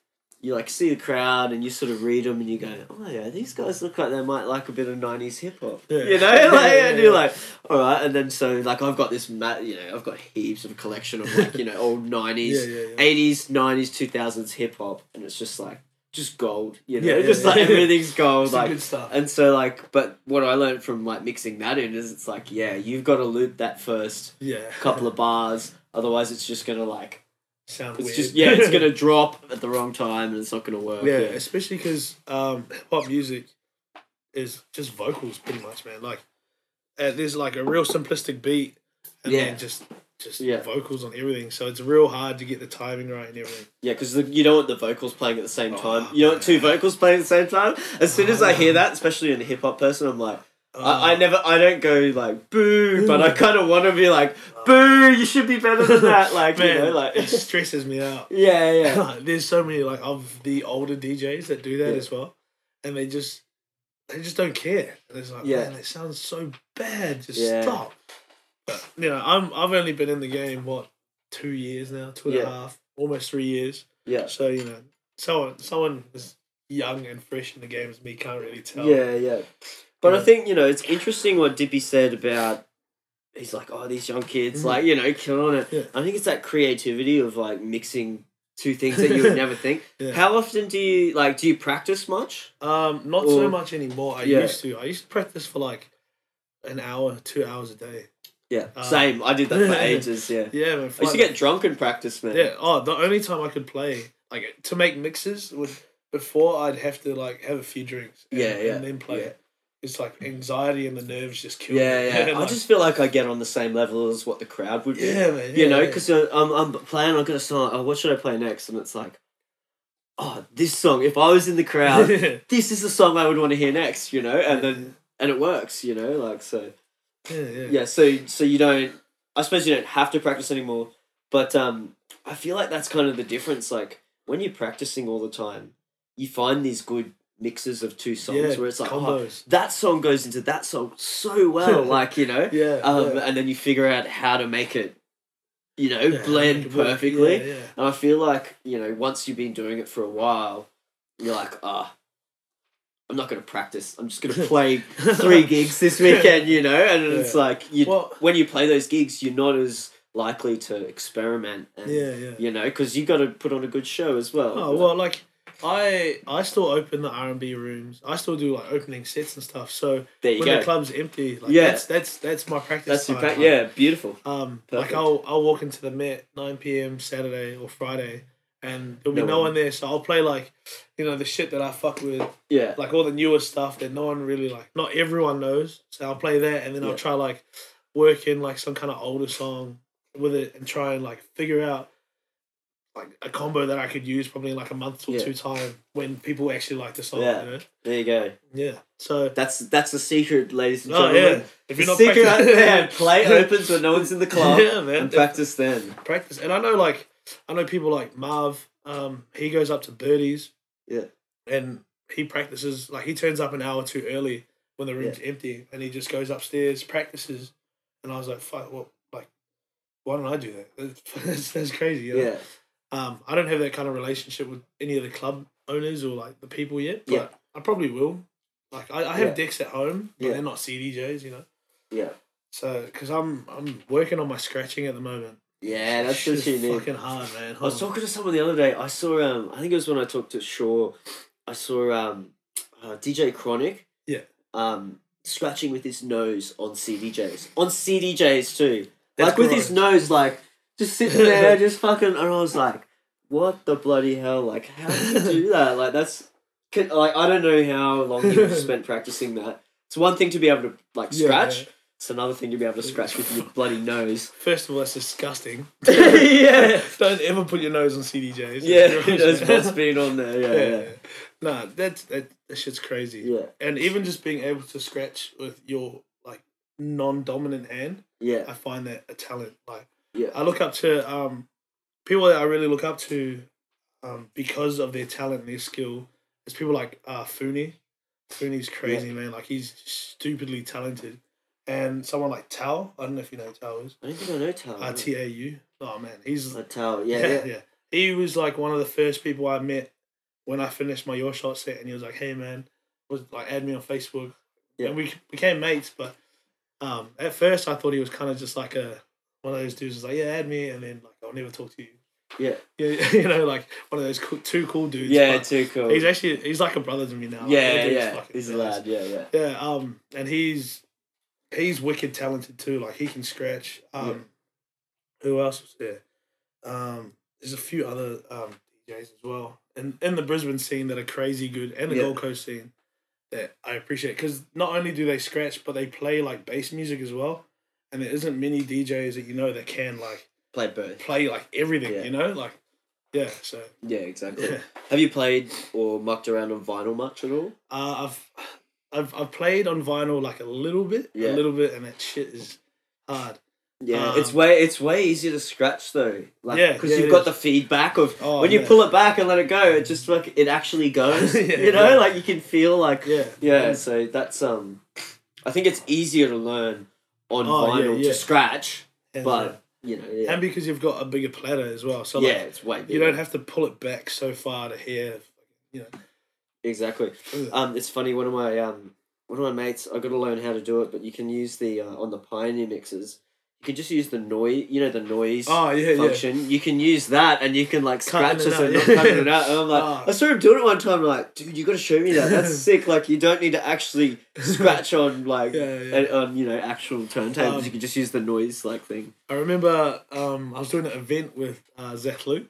you like see the crowd and you sort of read them and you go, oh yeah, these guys look like they might like a bit of nineties hip hop, Yeah. you know, like yeah, and you're yeah. like, all right, and then so like I've got this mat, you know, I've got heaps of a collection of like you know old nineties. Yeah, yeah, yeah. 80s, 90s, 2000s hip hop, and it's just like, just gold, you know, Yeah, yeah, just like yeah. everything's gold. Like, good stuff. and so, like, but what I learned from like mixing that in is it's like, yeah, you've got to loop that first yeah. couple of bars, otherwise, it's just gonna like, Sound it's weird. just yeah, it's gonna drop at the wrong time and it's not gonna work. yeah, Yeah, especially because um, hip hop music is just vocals, pretty much, man. Like, uh, there's like a real simplistic beat, and Yeah. then just just Yeah. vocals on everything. So it's real hard to get the timing right and everything. yeah, because you don't want the vocals playing at the same Oh, time. You don't want two vocals playing at the same time. As soon as I hear that, especially in a hip hop person, I'm like. I, I Uh, never I don't go like boo, but I kind of want to be like boo. You should be better than that. Like man, you know, like it stresses me out. yeah, yeah, there's so many like of the older DJs that do that Yeah. as well, and they just they just don't care. And it's like, Yeah. man, it sounds so bad. Just Yeah. stop. You know, I'm I've only been in the game what two years now, two and a half, Yeah. almost three years. yeah, So you know, someone someone as young and fresh in the game as me can't really tell. yeah, yeah. But I think you know it's interesting what Dippy said about. He's like, oh, these young kids, Mhm. like you know, killing it. Yeah. I think it's that creativity of like mixing two things that you would never think. Yeah. How often do you like? Do you practice much? Um, not so much anymore. I Yeah. used to. I used to practice for like an hour, two hours a day. Yeah, Uh, same. I did that for ages. Yeah, Yeah, man. I used to get drunk in practice, man. Yeah. Oh, the only time I could play like to make mixes would before I'd have to like have a few drinks. And, Yeah, yeah, And then play. yeah. it's like anxiety and the nerves just kill. Yeah, me. yeah. And, I just feel like I get on the same level as what the crowd would be. yeah, man. you yeah, know, yeah. because I'm, I'm playing, I've got a song, oh, what should I play next? And it's like, oh, this song, if I was in the crowd, this is the song I would want to hear next, you know? And then, and it works, you know? Like, so, yeah, yeah, yeah, so, so you don't, I suppose you don't have to practice anymore, but um, I feel like that's kind of the difference. Like, when you're practicing all the time, you find these good mixes of two songs Yeah, where it's like, oh, that song goes into that song so well, like, you know? yeah, um, yeah. and then you figure out how to make it, you know, Yeah, blend make it work. perfectly. And I feel like you know, once you've been doing it for a while, you're like, ah, I'm not going to practice. I'm just going to play three gigs this weekend, you know. And it's like you Well- when you play those gigs, you're not as likely to experiment. And, Yeah, yeah. You know, because you got to put on a good show as well. Oh well, like I I still open the R and B rooms. I still do like opening sets and stuff. So when go. the club's empty, like Yeah. that's that's that's my practice. That's your pra- yeah, beautiful. Um, like I'll I'll walk into the Met nine p.m. Saturday or Friday, and there'll be No no, one. one there. So I'll play like, you know, the shit that I fuck with, Yeah, like all the newer stuff that no one really like. Not everyone knows. So I'll play that, and then Yeah. I'll try like work in like some kind of older song with it, and try and like figure out like a combo that I could use probably in like a month or Yeah. two time when people actually like the song. Yeah. You know? there you go. Yeah. So. That's that's the secret, ladies and Oh gentlemen. yeah. If you're not secret practicing- play opens when no one's in the club Yeah, man. and practice then. practice. And I know like I know people like Marv. Um, he goes up to Birdees. Yeah. And he practices like he turns up an hour too early when the room's empty, and he just goes upstairs practices. And I was like, "Fuck! Well, like, why don't I do that? That's, that's crazy." You know? Yeah, Um, I don't have that kind of relationship with any of the club owners or like the people yet, but Yeah. I probably will. Like, I, I have Yeah. decks at home, but Yeah. they're not CDJs, you know. yeah, So, because I'm I'm working on my scratching at the moment. Yeah. That's Shit what you need. Fucking hard, man. I was talking to someone the other day. I saw um I think it was when I talked to Shaw. I saw um uh, DJ Chronic. Yeah. Um scratching with his nose on CDJs. On CDJs too. That's like with his nose like just sitting there just fucking and I was like, what the bloody hell? Like how do you do that? Like that's like I don't know how long you've spent practicing that. It's one thing to be able to like Yeah, scratch. yeah. It's another thing to be able to scratch with your bloody nose. First of all, that's disgusting. yeah. Don't ever put your nose on CDJs. Yeah, It's gross, that's man. what's been on there. Yeah, yeah, yeah, yeah. Nah, that's that, that shit's crazy. yeah, And even just being able to scratch with your like non-dominant hand, yeah, I find that a talent. Like yeah. I look up to um people that I really look up to um because of their talent and their skill. It's people like uh Funi. Funi's crazy man. Like he's stupidly talented. And someone like Tau, I don't know if you know who Tau is. I don't think I know Tau. Uh, T A U. Oh man, he's Uh, Tau. Yeah, yeah, yeah, yeah. He was like one of the first people I met when I finished my Your Shot set, and he was like, "Hey, man," was like, "Add me on Facebook," Yeah. and we became mates. But um, at first, I thought he was kind of just like a one of those dudes, who's like, "Yeah, add me," and then like, "I'll never talk to you." yeah, Yeah, you know, like one of those cool, two cool dudes. yeah. Too cool. he's actually he's like a brother to me now. Yeah, dude's yeah. He's a lad. Yeah, yeah, Yeah, um, and he's he's wicked talented too. Like he can scratch. Um, who else was there? Um, there's a few other um DJs as well, and in the Brisbane scene that are crazy good, and the Yeah. Gold Coast scene that I appreciate because not only do they scratch, but they play like bass music as well. And there isn't many DJs that you know that can like Played both. play like everything. Yeah. You know, like yeah. So Yeah, exactly. yeah. Have you played or mucked around on vinyl much at all? Uh, I've I've I've played on vinyl like a little bit, Yeah. a little bit, and that shit is hard. Yeah, Um, it's way it's way easier to scratch though. Like, Yeah, because yeah, you've got is. the feedback of Oh, when you yeah. pull it back and let it go, it just like it actually goes. Yeah, you know, like you can feel like Yeah, yeah. So that's um, I think it's easier to learn on Oh, vinyl to scratch, And, but you know, and because you've got a bigger platter as well, so yeah, like, it's way. you don't have to pull it back so far to hear. You know, Exactly. Um, it's funny. One of my um, one of my mates. I got to learn how to do it, but you can use the uh, on the Pioneer mixes. You can just use the noise. You know the noise oh yeah, yeah. function. You can use that, and you can like scratch us it and not yeah. cutting it out. And I'm like, Ah. I saw him doing it one time. I'm like, dude, you got to show me that. That's sick. Like, you don't need to actually scratch on like Yeah, yeah. uh, on you know actual turntables. Um, you can just use the noise like thing. I remember um, I was doing an event with uh, Zach Luke,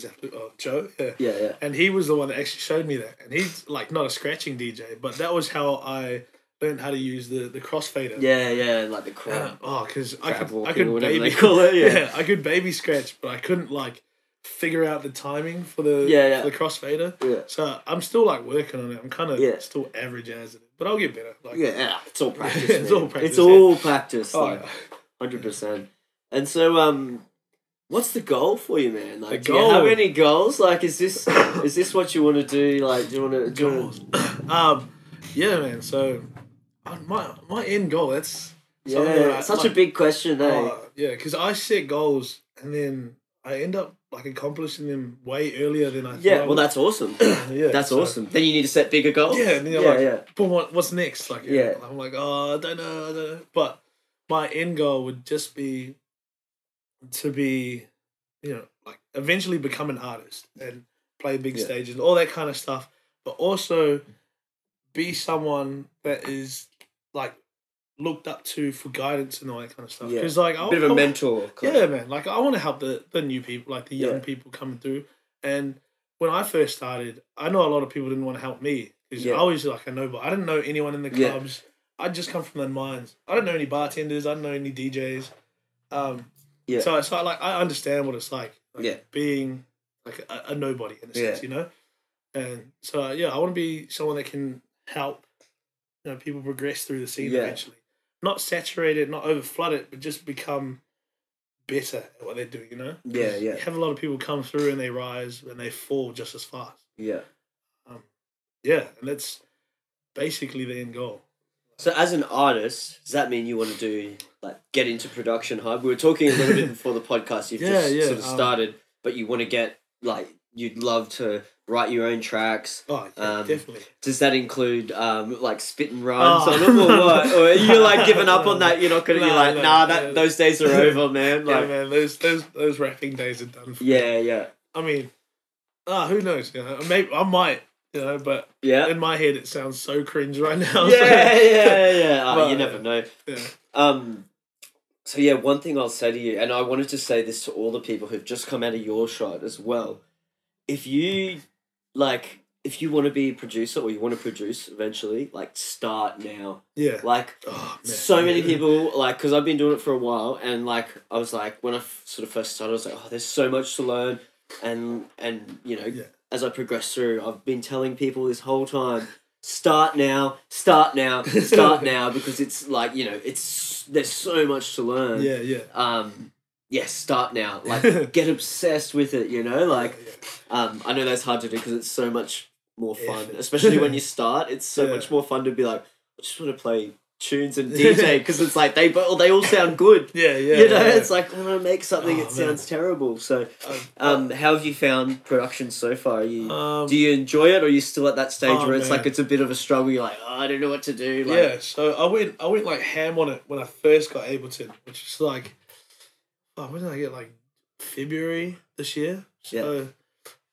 Zach Luke, oh Joe, yeah. Yeah, yeah, And he was the one that actually showed me that. And he's like not a scratching DJ, but that was how I learned how to use the the crossfader. Yeah, yeah, like the Uh, crab. oh, because I could, I could baby call it. Yeah. yeah, I could baby scratch, but I couldn't like figure out the timing for the Yeah, yeah. for the crossfader. Yeah. So I'm still like working on it. I'm kind of Yeah. still average as it, but I'll get better. Like, Yeah, yeah, it's all practice. It's all practice, It's yeah. all practice. Oh, like, hundred percent. And so, um, what's the goal for you, man? Like, do you have any goals? Like, is this is this what you want to do? Like, do you want to do? You wanna, um, yeah, man. So uh, my my end goal. That's something that yeah, I- such a big question, eh? uh, yeah, because I set goals and then I end up like accomplishing them way earlier than I. thought yeah, well, that's awesome. yeah, That's so- awesome. Then you need to set bigger goals. Yeah, and then you're yeah, like, yeah. but what, what's next? Like, Yeah. I'm like, oh, I don't know, I don't know. But my end goal would just be to be, you know, like eventually become an artist and play big Yeah. stages, all that kind of stuff. But also be someone that is like looked up to for guidance and all that kind of stuff. Yeah. Because like, I, Bit of a I- mentor. kind yeah, man. Like I want to help the the new people, like the young Yeah. people coming through. And when I first started, I know a lot of people didn't want to help me because Yeah. I was like a nobody. I didn't know anyone in the Yeah. clubs. I'd just come from the mines. I don't know any bartenders. I don't know any DJs. Um, Yeah. So so I like I understand what it's like. like Yeah. Being like a, a nobody in a Yeah. sense, you know. And so yeah, I want to be someone that can help, you know, people progress through the scene Yeah. eventually. Not saturate it, not over flood it, but just become better at what they're doing. You know. Yeah, yeah. You have a lot of people come through and they rise and they fall just as fast. Yeah. Um, yeah, and that's basically the end goal. So, as an artist, does that mean you want to do like get into production hub? We were talking a little bit before the podcast. You've Yeah, just yeah, sort of um, started, but you want to get like you'd love to write your own tracks. Oh, yeah, Um, definitely. Does that include um like spit and rhymes Oh. on them or what? Or are you like giving up on that? You're not gonna. No, you're like, no, nah, that yeah. those days are over, man. yeah, Like, man, those those those rapping days are done. For yeah, yeah, I mean, ah, who knows? You know, maybe I might. You know, but yeah, in my head it sounds so cringe right now. yeah, so- yeah, yeah. Oh, But, you never know. yeah. Um, so yeah, one thing I'll say to you, and I wanted to say this to all the people who've just come out of your shot as well. If you like, if you want to be a producer or you want to produce eventually, like start now. Yeah. Like Oh, so many people, like because I've been doing it for a while, and like I was like when I f- sort of first started, I was like, oh, there's so much to learn, and and you know, Yeah. As I progress through, I've been telling people this whole time. Start now, start now, start now, because it's like you know, it's there's so much to learn. Yeah, yeah. Um, yes, start now. Like, get obsessed with it. You know, like, um, I know that's hard to do because it's so much more fun, especially when you start. It's so Yeah. much more fun to be like, I just want to play tunes and DJ because it's like they bo- they all sound good. yeah, yeah. you know, yeah. it's like when I make something Oh, man. sounds terrible. So, Um, um, how have you found production so far? Are you um, do you enjoy it, or are you still at that stage Oh, where it's like it's a bit of a struggle? You're like, oh, I don't know what to do. Like, yeah, so I went I went like ham on it when I first got Ableton, which is like oh, when did I get like February this year? So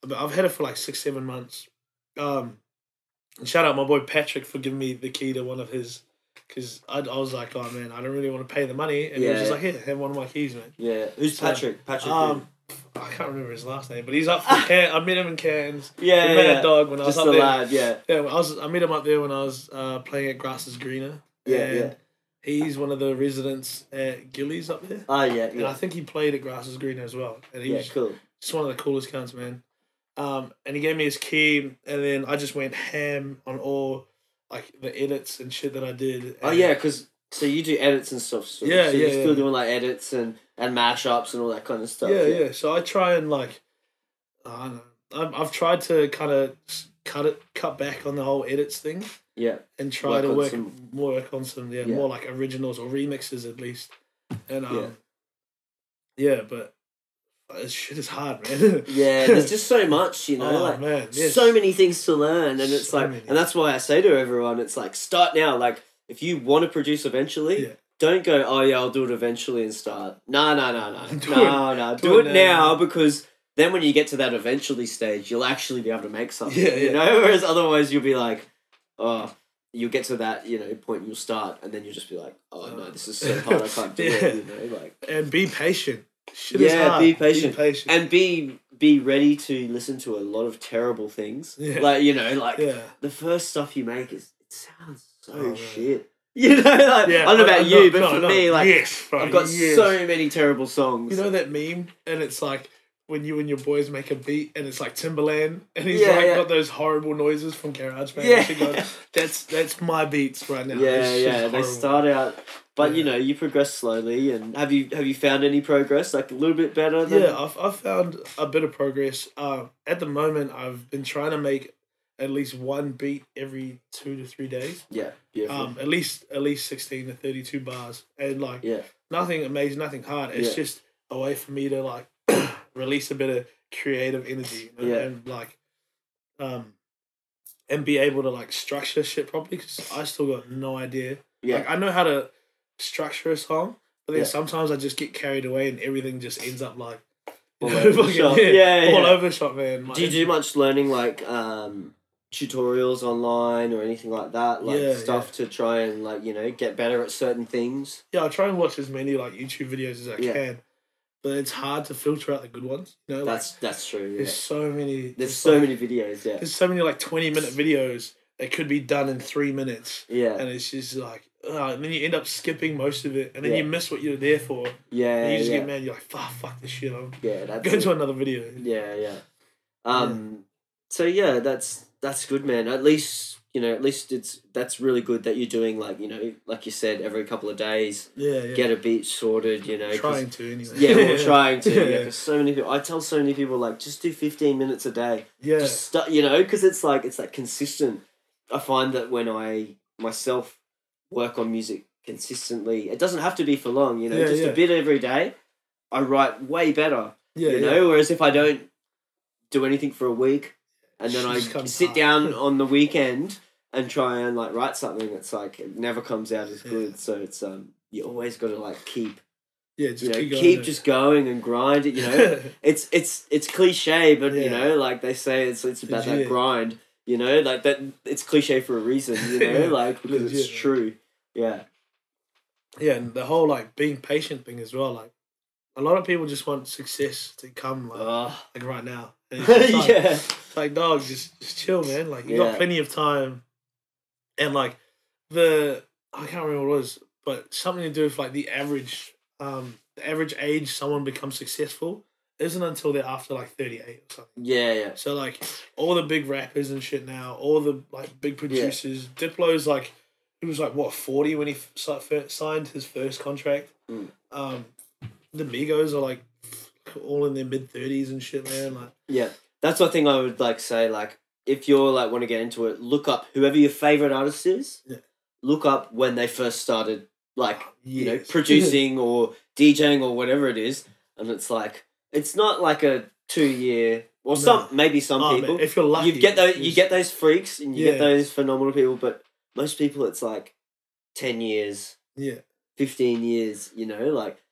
but I've had it for like six, seven months. Um shout out my boy Patrick for giving me the key to one of his because I, I was like, oh man, I don't really want to pay the money. And he was just like, here, have one of my keys, man. yeah. Who's So, Patrick? Patrick. who? Um, I can't remember his last name, but he's up from Can. I met him in Cairns. yeah, we met yeah. a dog when I was Just up the there. lad. Yeah. Yeah, I was. I met him up there when I was uh, playing at Grass is Greener. Yeah, and yeah. He's one of the residents at Gillies up there, Oh yeah, and I think he played at Grass is Greener as well. And he Yeah, was cool. just one of the coolest cunts, man. Um, and he gave me his key, and then I just went ham on all like the edits and shit that I did. Oh yeah, because so you do edits and stuff. So, Yeah, so you're yeah, still yeah. doing like edits and and mashups and all that kind of stuff. yeah, yeah. So I try and like, I don't know. I've, I've tried to kind of cut it, cut back on the whole edits thing. yeah. and try Work to work some- more work on some yeah, Yeah. more like originals or remixes at least. And um Yeah. yeah, but this shit is hard, man. Yeah, there's just so much, you know, oh like man, yes. so many things to learn, and it's So like, many. and that's why I say to everyone, it's like start now. Like if you want to produce eventually, Yeah. don't go, oh yeah, I'll do it eventually and start. No, no, no, no, no, no, do, it now. now. because then when you get to that eventually stage, you'll actually be able to make something. Yeah, you yeah. know, whereas otherwise you'll be like, oh. You'll get to that, you know, point you'll start, and then you'll just be like, "Oh, oh. no, this is so hard, I can't do Yeah. it." You know, like, and be patient. Shit is Yeah, be patient. Be patient. and be be ready to listen to a lot of terrible things. Yeah. Like you know, like yeah. the first stuff you make is it sounds so oh, man. shit. You know, like, I don't know about I'm you, not- but no, for no, me, like yes, I've got yes. so many terrible songs. You know that meme, and it's like when you and your boys make a beat, and it's like Timbaland, and he's Yeah, like yeah. got those horrible noises from GarageBand. Yeah. that's that's my beats right now. yeah, It's yeah. They start out, but you know, you progress slowly. And have you have you found any progress? Like a little bit better than Yeah, I've, I've found a bit of progress. Uh, at the moment, I've been trying to make at least one beat every two to three days. yeah, beautiful. Um, at least at least sixteen to thirty two bars, and like yeah, nothing amazing, nothing hard. It's Yeah. just a way for me to like release a bit of creative energy, you know, Yeah. and like, um, and be able to like structure shit properly. Because I still got no idea. yeah, Like I know how to structure a song, but then Yeah. sometimes I just get carried away and everything just ends up like All over the shop. Yeah, all yeah. over the shop, man. Like, do you do much learning like um tutorials online or anything like that? Like Yeah, stuff to try and like you know get better at certain things. Yeah, I try and watch as many like YouTube videos as I can, but it's hard to filter out the good ones. You know, like, That's that's true. Yeah. there's so many. There's so like- many videos. Yeah, There's so many like twenty minute videos that could be done in three minutes, yeah, and it's just like, uh, and then you end up skipping most of it, and then Yeah. you miss what you're there for. yeah, and you just yeah. get mad. You're like, fuck, fuck this shit. I'm yeah, that's going to another video. Yeah, yeah. Um. So yeah, that's that's good, man. At least you know. At least it's that's really good that you're doing like you know, like you said, every couple of days, Yeah, yeah. get a beat sorted. You know, trying to anyway. Yeah, we're trying to. Yeah, Yeah. so many people. I tell so many people like just do fifteen minutes a day. Yeah, Just you know, because it's like it's like consistent. I find that when I myself work on music consistently, it doesn't have to be for long. You know, Yeah, just yeah. a bit every day. I write way better yeah, you know. Whereas if I don't do anything for a week, and then I sit hard. down on the weekend and try and like write something, it's like it never comes out as good. So it's um you always got to like keep yeah, just you know keep keep, just going and grind it. You know, it's it's it's cliche, but you know, like they say, it's it's about that Legit. grind. You know, like that. It's cliche for a reason. You know, like because it's true. Yeah. yeah, and the whole like being patient thing as well. Like, a lot of people just want success to come like, Uh, like right now. It's like, yeah. Like dog, just just chill, man. Like you Yeah. got plenty of time, and like the I can't remember what it was, but something to do with like the average, um, the average age someone becomes successful isn't until they're after like thirty eight or something. Yeah. Yeah. So like all the big rappers and shit now, all the like big producers, Diplo's like he was like what forty when he f- signed his first contract. Mm. Um, the Migos are like all in their mid thirties and shit, man. Like Yeah, that's one thing I would like say. Like, if you're like want to get into it, look up whoever your favorite artist is. Yeah. Look up when they first started, like you know, producing or DJing or whatever it is, and it's like it's not like a two year or No. some maybe some Oh, man, people. if you're lucky, you get those you get those freaks and you Yeah. get those phenomenal people, but most people it's like ten years, yeah, fifteen years. You know, like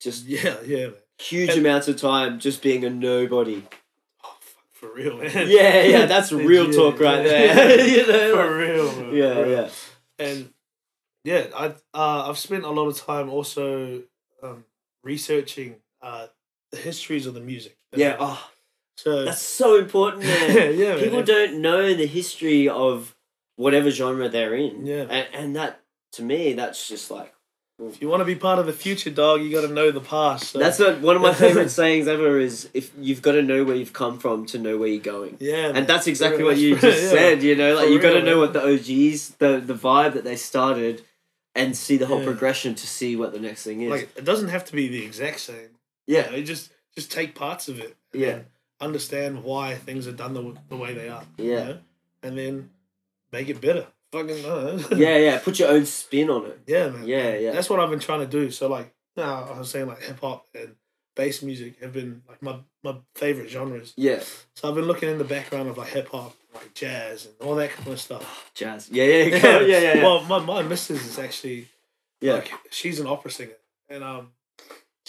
just yeah, yeah. Man. huge And- amounts of time just being a nobody. Oh, fuck, for real, man. Yeah, yeah, that's real Legit, talk right yeah. there. you know, for real, man. yeah, for real. yeah, and yeah, I uh, I've spent a lot of time also um, researching uh, the histories of the music. yeah. Oh, so that's so important, man. yeah, People man. don't know the history of whatever genre they're in. Yeah. and, and that to me, that's just like If you want to be part of the future, dog, you got to know the past. So. that's what one of my favorite sayings ever is. If you've got to know where you've come from to know where you're going. yeah. And that's exactly what you just Yeah. said. You know, like you got to know what the OGs, the the vibe that they started, and see the whole Yeah. progression to see what the next thing is. like it doesn't have to be the exact same. yeah, You know, just just take parts of it. and Yeah. Understand why things are done the, the way they are. you Yeah. know? And then make it better. Fucking no. yeah, yeah. Put your own spin on it. Yeah, man. Yeah, yeah. That's what I've been trying to do. So like, now I was saying like hip hop and bass music have been like my my favorite genres. Yeah, So I've been looking in the background of like hip hop, like jazz and all that kind of stuff. jazz. Yeah, yeah, yeah, yeah, yeah. yeah. Well, my my missus is actually yeah. like she's an opera singer, and um,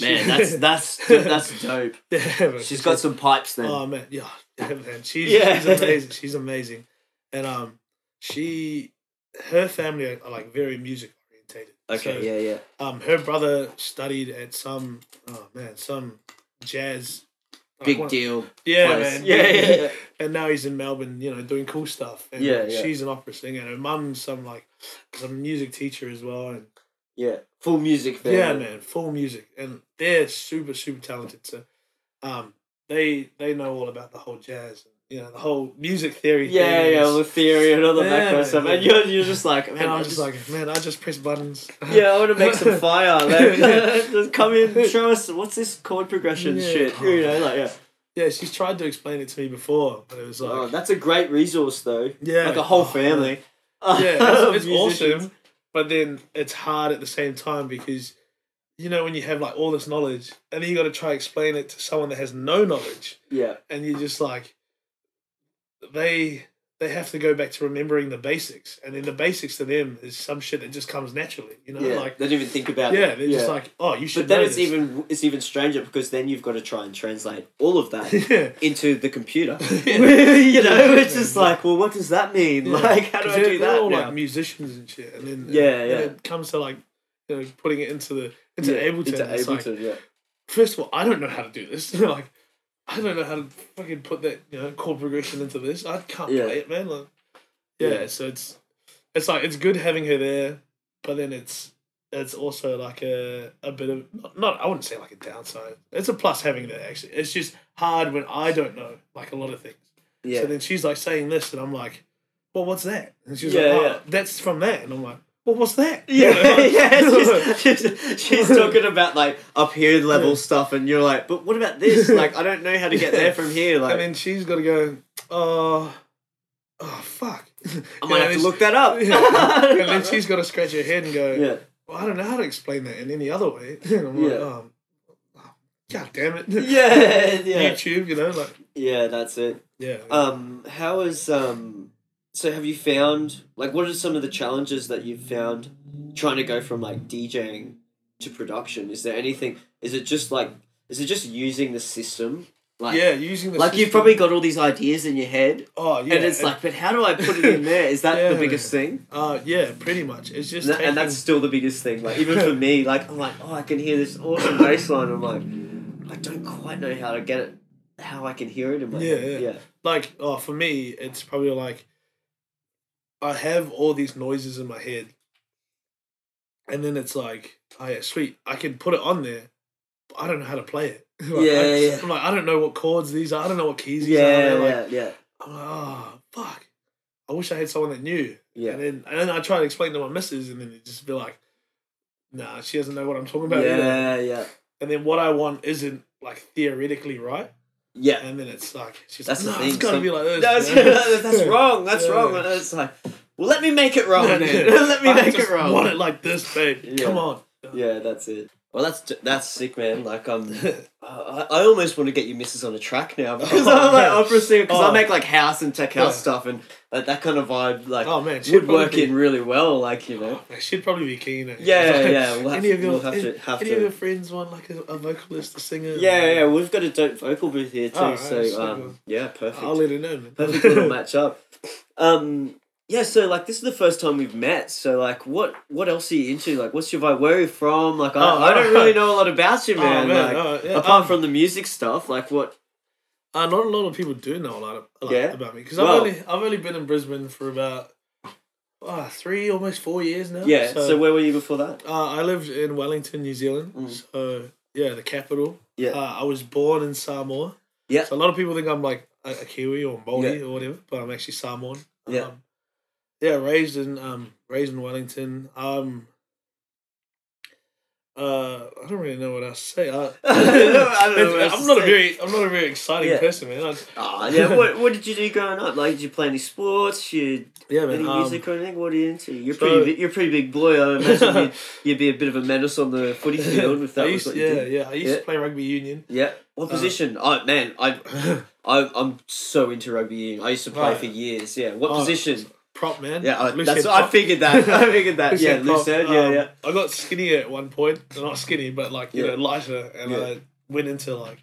Man, that's that's that's dope. yeah, man. She's got some pipes then. Oh man, yeah, yeah man. She's Yeah. she's amazing. She's amazing, and um, she, her family are, are like very music orientated. okay, So, yeah, yeah. um, her brother studied at some oh man, some jazz Big one- deal. Yeah, place. man. Yeah, yeah, yeah. And now he's in Melbourne, you know, doing cool stuff. And Yeah, yeah. she's an opera singer. And her mum's some like some music teacher as well. And Yeah. Full music family. yeah, man, full music, and they're super super talented. So, um, they they know all about the whole jazz, you know, the whole music theory. Yeah, thing yeah, all the theory and all the that kind Yeah, of stuff. And you're, you're just like, man, I I'm just like, man, I just press buttons. yeah, I want to make some fire. Like, just come in, show us what's this chord progression Yeah. shit. You know, like yeah. yeah, she's tried to explain it to me before, but it was oh, like, oh, that's a great resource though. yeah, Like a whole oh, family. Yeah, it's, it's awesome, but then it's hard at the same time because, you know, when you have like all this knowledge, and then you got to try explain it to someone that has no knowledge, Yeah, and you're just like, they they have to go back to remembering the basics, and then the basics to them is some shit that just comes naturally, you know, yeah. like they don't even think about yeah, it. they're just like, oh, you should. But then it's this. even it's even stranger because then you've got to try and translate all of that yeah. into the computer. You know, Yeah. it's just like, well, what does that mean? Yeah. Like, how do I do that all now? like musicians and shit, and then Yeah, when yeah. it comes to like, you know, putting it into the into Yeah, Ableton, into it's like, Ableton, yeah. first of all, I don't know how to do this. like, I don't know how to fucking put that you know chord progression into this. I can't Yeah. play it, man. Like, yeah, Yeah. so it's it's like it's good having her there, but then it's it's also like a a bit of not, not I wouldn't say like a downside. It's a plus having that actually. It's just hard when I don't know like a lot of things. Yeah. So then she's like saying this, and I'm like, well, what's that? And she's Yeah, like, oh, yeah. that's from that, and I'm like, well, what's that? Yeah, yeah. She's, she's, she's talking about like up here level stuff, and you're like, but what about this? Like, I don't know how to get there from here. Like, and then she's got to go, oh, oh, fuck. I might have to look that up. Yeah. and then she's got to scratch her head and go, yeah, well, I don't know how to explain that in any other way. And I'm like, Yeah. oh, God damn it. yeah, yeah, YouTube, you know, like, yeah. That's it. yeah. Um, how is um? So have you found like what are some of the challenges that you've found trying to go from like DJing to production? Is there anything? Is it just like is it just using the system? Like, yeah, using the like you've probably got all these ideas in your head, oh yeah, and it's like, but how do I put it in there? Is that Yeah, the biggest thing? uh yeah, pretty much. It's just And, taking, that's still the biggest thing. Like even for me, like I'm like, oh, I can hear this awesome bass line. I'm like, I don't quite know how to get it, how I can hear it in my Yeah, head. yeah. yeah, like oh for me it's probably like I have all these noises in my head. And then it's like oh yeah sweet I can put it on there but I don't know how to play it. Like, Yeah, I, yeah. I'm like I don't know what chords these are I don't know what keys these are yeah, They're like, yeah, yeah, I'm like oh fuck. I wish I had someone that knew. Yeah. and then and then I try to explain to my missus and then it just be like nah she doesn't know what I'm talking about either. Yeah, yeah, and then what I want isn't like theoretically right yeah. and then it's like she's That's like the no thing, it's gotta some- be like this That's, man." that's wrong. That's Yeah. wrong. And it's like, well, let me make it wrong Yeah, then. yeah. let me I make it wrong. Want it like this, babe? Yeah. Come on. Yeah, that's it. Well, that's that's sick, man. Like, um, I, I almost want to get your missus on a track now because Oh, I'm like man. opera singer because I Oh. make like house and tech house Yeah. stuff and like, that kind of vibe like oh man, she'd work be- in really well. Like you know. Man, She'd probably be keen. eh? Yeah, It's like, yeah. We'll have, any of your we'll have any, to have any to. of your friends want like a, a vocalist, a singer? Yeah, yeah, we've got a dope vocal booth here too, Oh, right, so sick, um, yeah, perfect. I'll let her know. Man. perfect little match up. Um, yeah, so like this is the first time we've met. So like, what what else are you into? Like, what's your vibe? Where are you from? Like, I, Oh, I don't oh. really know a lot about you, man. oh man, like, oh, yeah. apart um, from the music stuff, like what? uh, not a lot of people do know a lot, of, a lot Yeah? about me because Well- I've only I've only been in Brisbane for about uh, three, almost four years now. Yeah. So, So, where were you before that? uh, I lived in Wellington, New Zealand. Mm. So yeah, the capital. Yeah. Uh, I was born in Samoa. Yeah. So a lot of people think I'm like a, a Kiwi or Māori Yeah. or whatever, but I'm actually Samoan. Um, yeah, raised in um raised in Wellington. Um uh I don't really know what else to say. I, I don't know what else I'm not a say. very I'm not a very exciting Yeah. person, man. I, Ah, yeah. What What did you do growing up? Like, did you play any sports? You yeah, any. Um, music or anything? What are you into? You're so- pretty. You're a pretty big boy. I imagine you'd, you'd be a bit of a menace on the footy field if that I was used, what you yeah, did. yeah. I used Yeah. to play rugby union. Yeah. What Uh, position? oh man, I I I'm so into rugby union. I used to play Right. for years. Yeah. What Oh, position? Prop man. Yeah, I, that's I figured that. I figured that. Yeah, head prop. loose head. Yeah, Um, yeah. I got skinny at one point. Not skinny, but like you Yeah. know lighter, and Yeah. I went into like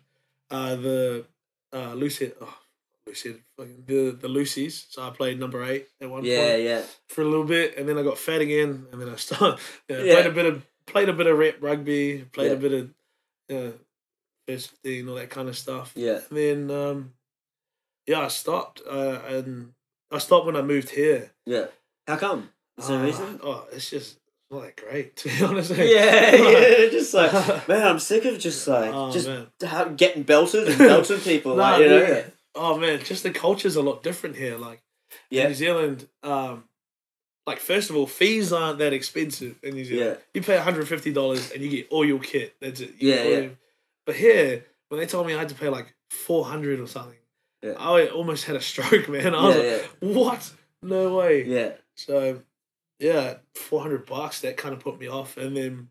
uh the uh head. Oh, head. The the loosies. So I played number eight at one Yeah, point yeah. for a little bit, and then I got fat again, and then I started yeah, Yeah. played a bit of played a bit of rep rugby, played Yeah. a bit of uh, first fifteen, all that kind of stuff. Yeah. And then um, yeah, I stopped, uh, and I stopped when I moved here. Yeah. How come? Is there a reason? Oh, it's just not that great to be honest. Yeah, yeah, just like man, I'm sick of just like Oh, just man. ha- getting belted and belting people, Nah, like you know. yeah. Oh man, just the culture's a lot different here. Like in Yeah, New Zealand, um, like first of all, fees aren't that expensive in New Zealand. You pay hundred fifty dollars and you get all your kit. That's it. You Yeah, get all yeah. your- But here, when they told me I had to pay like four hundred or something, Yeah. I almost had a stroke, man. I was Yeah, like, "What? No way!" yeah, So, yeah, four hundred bucks. That kind of put me off, and then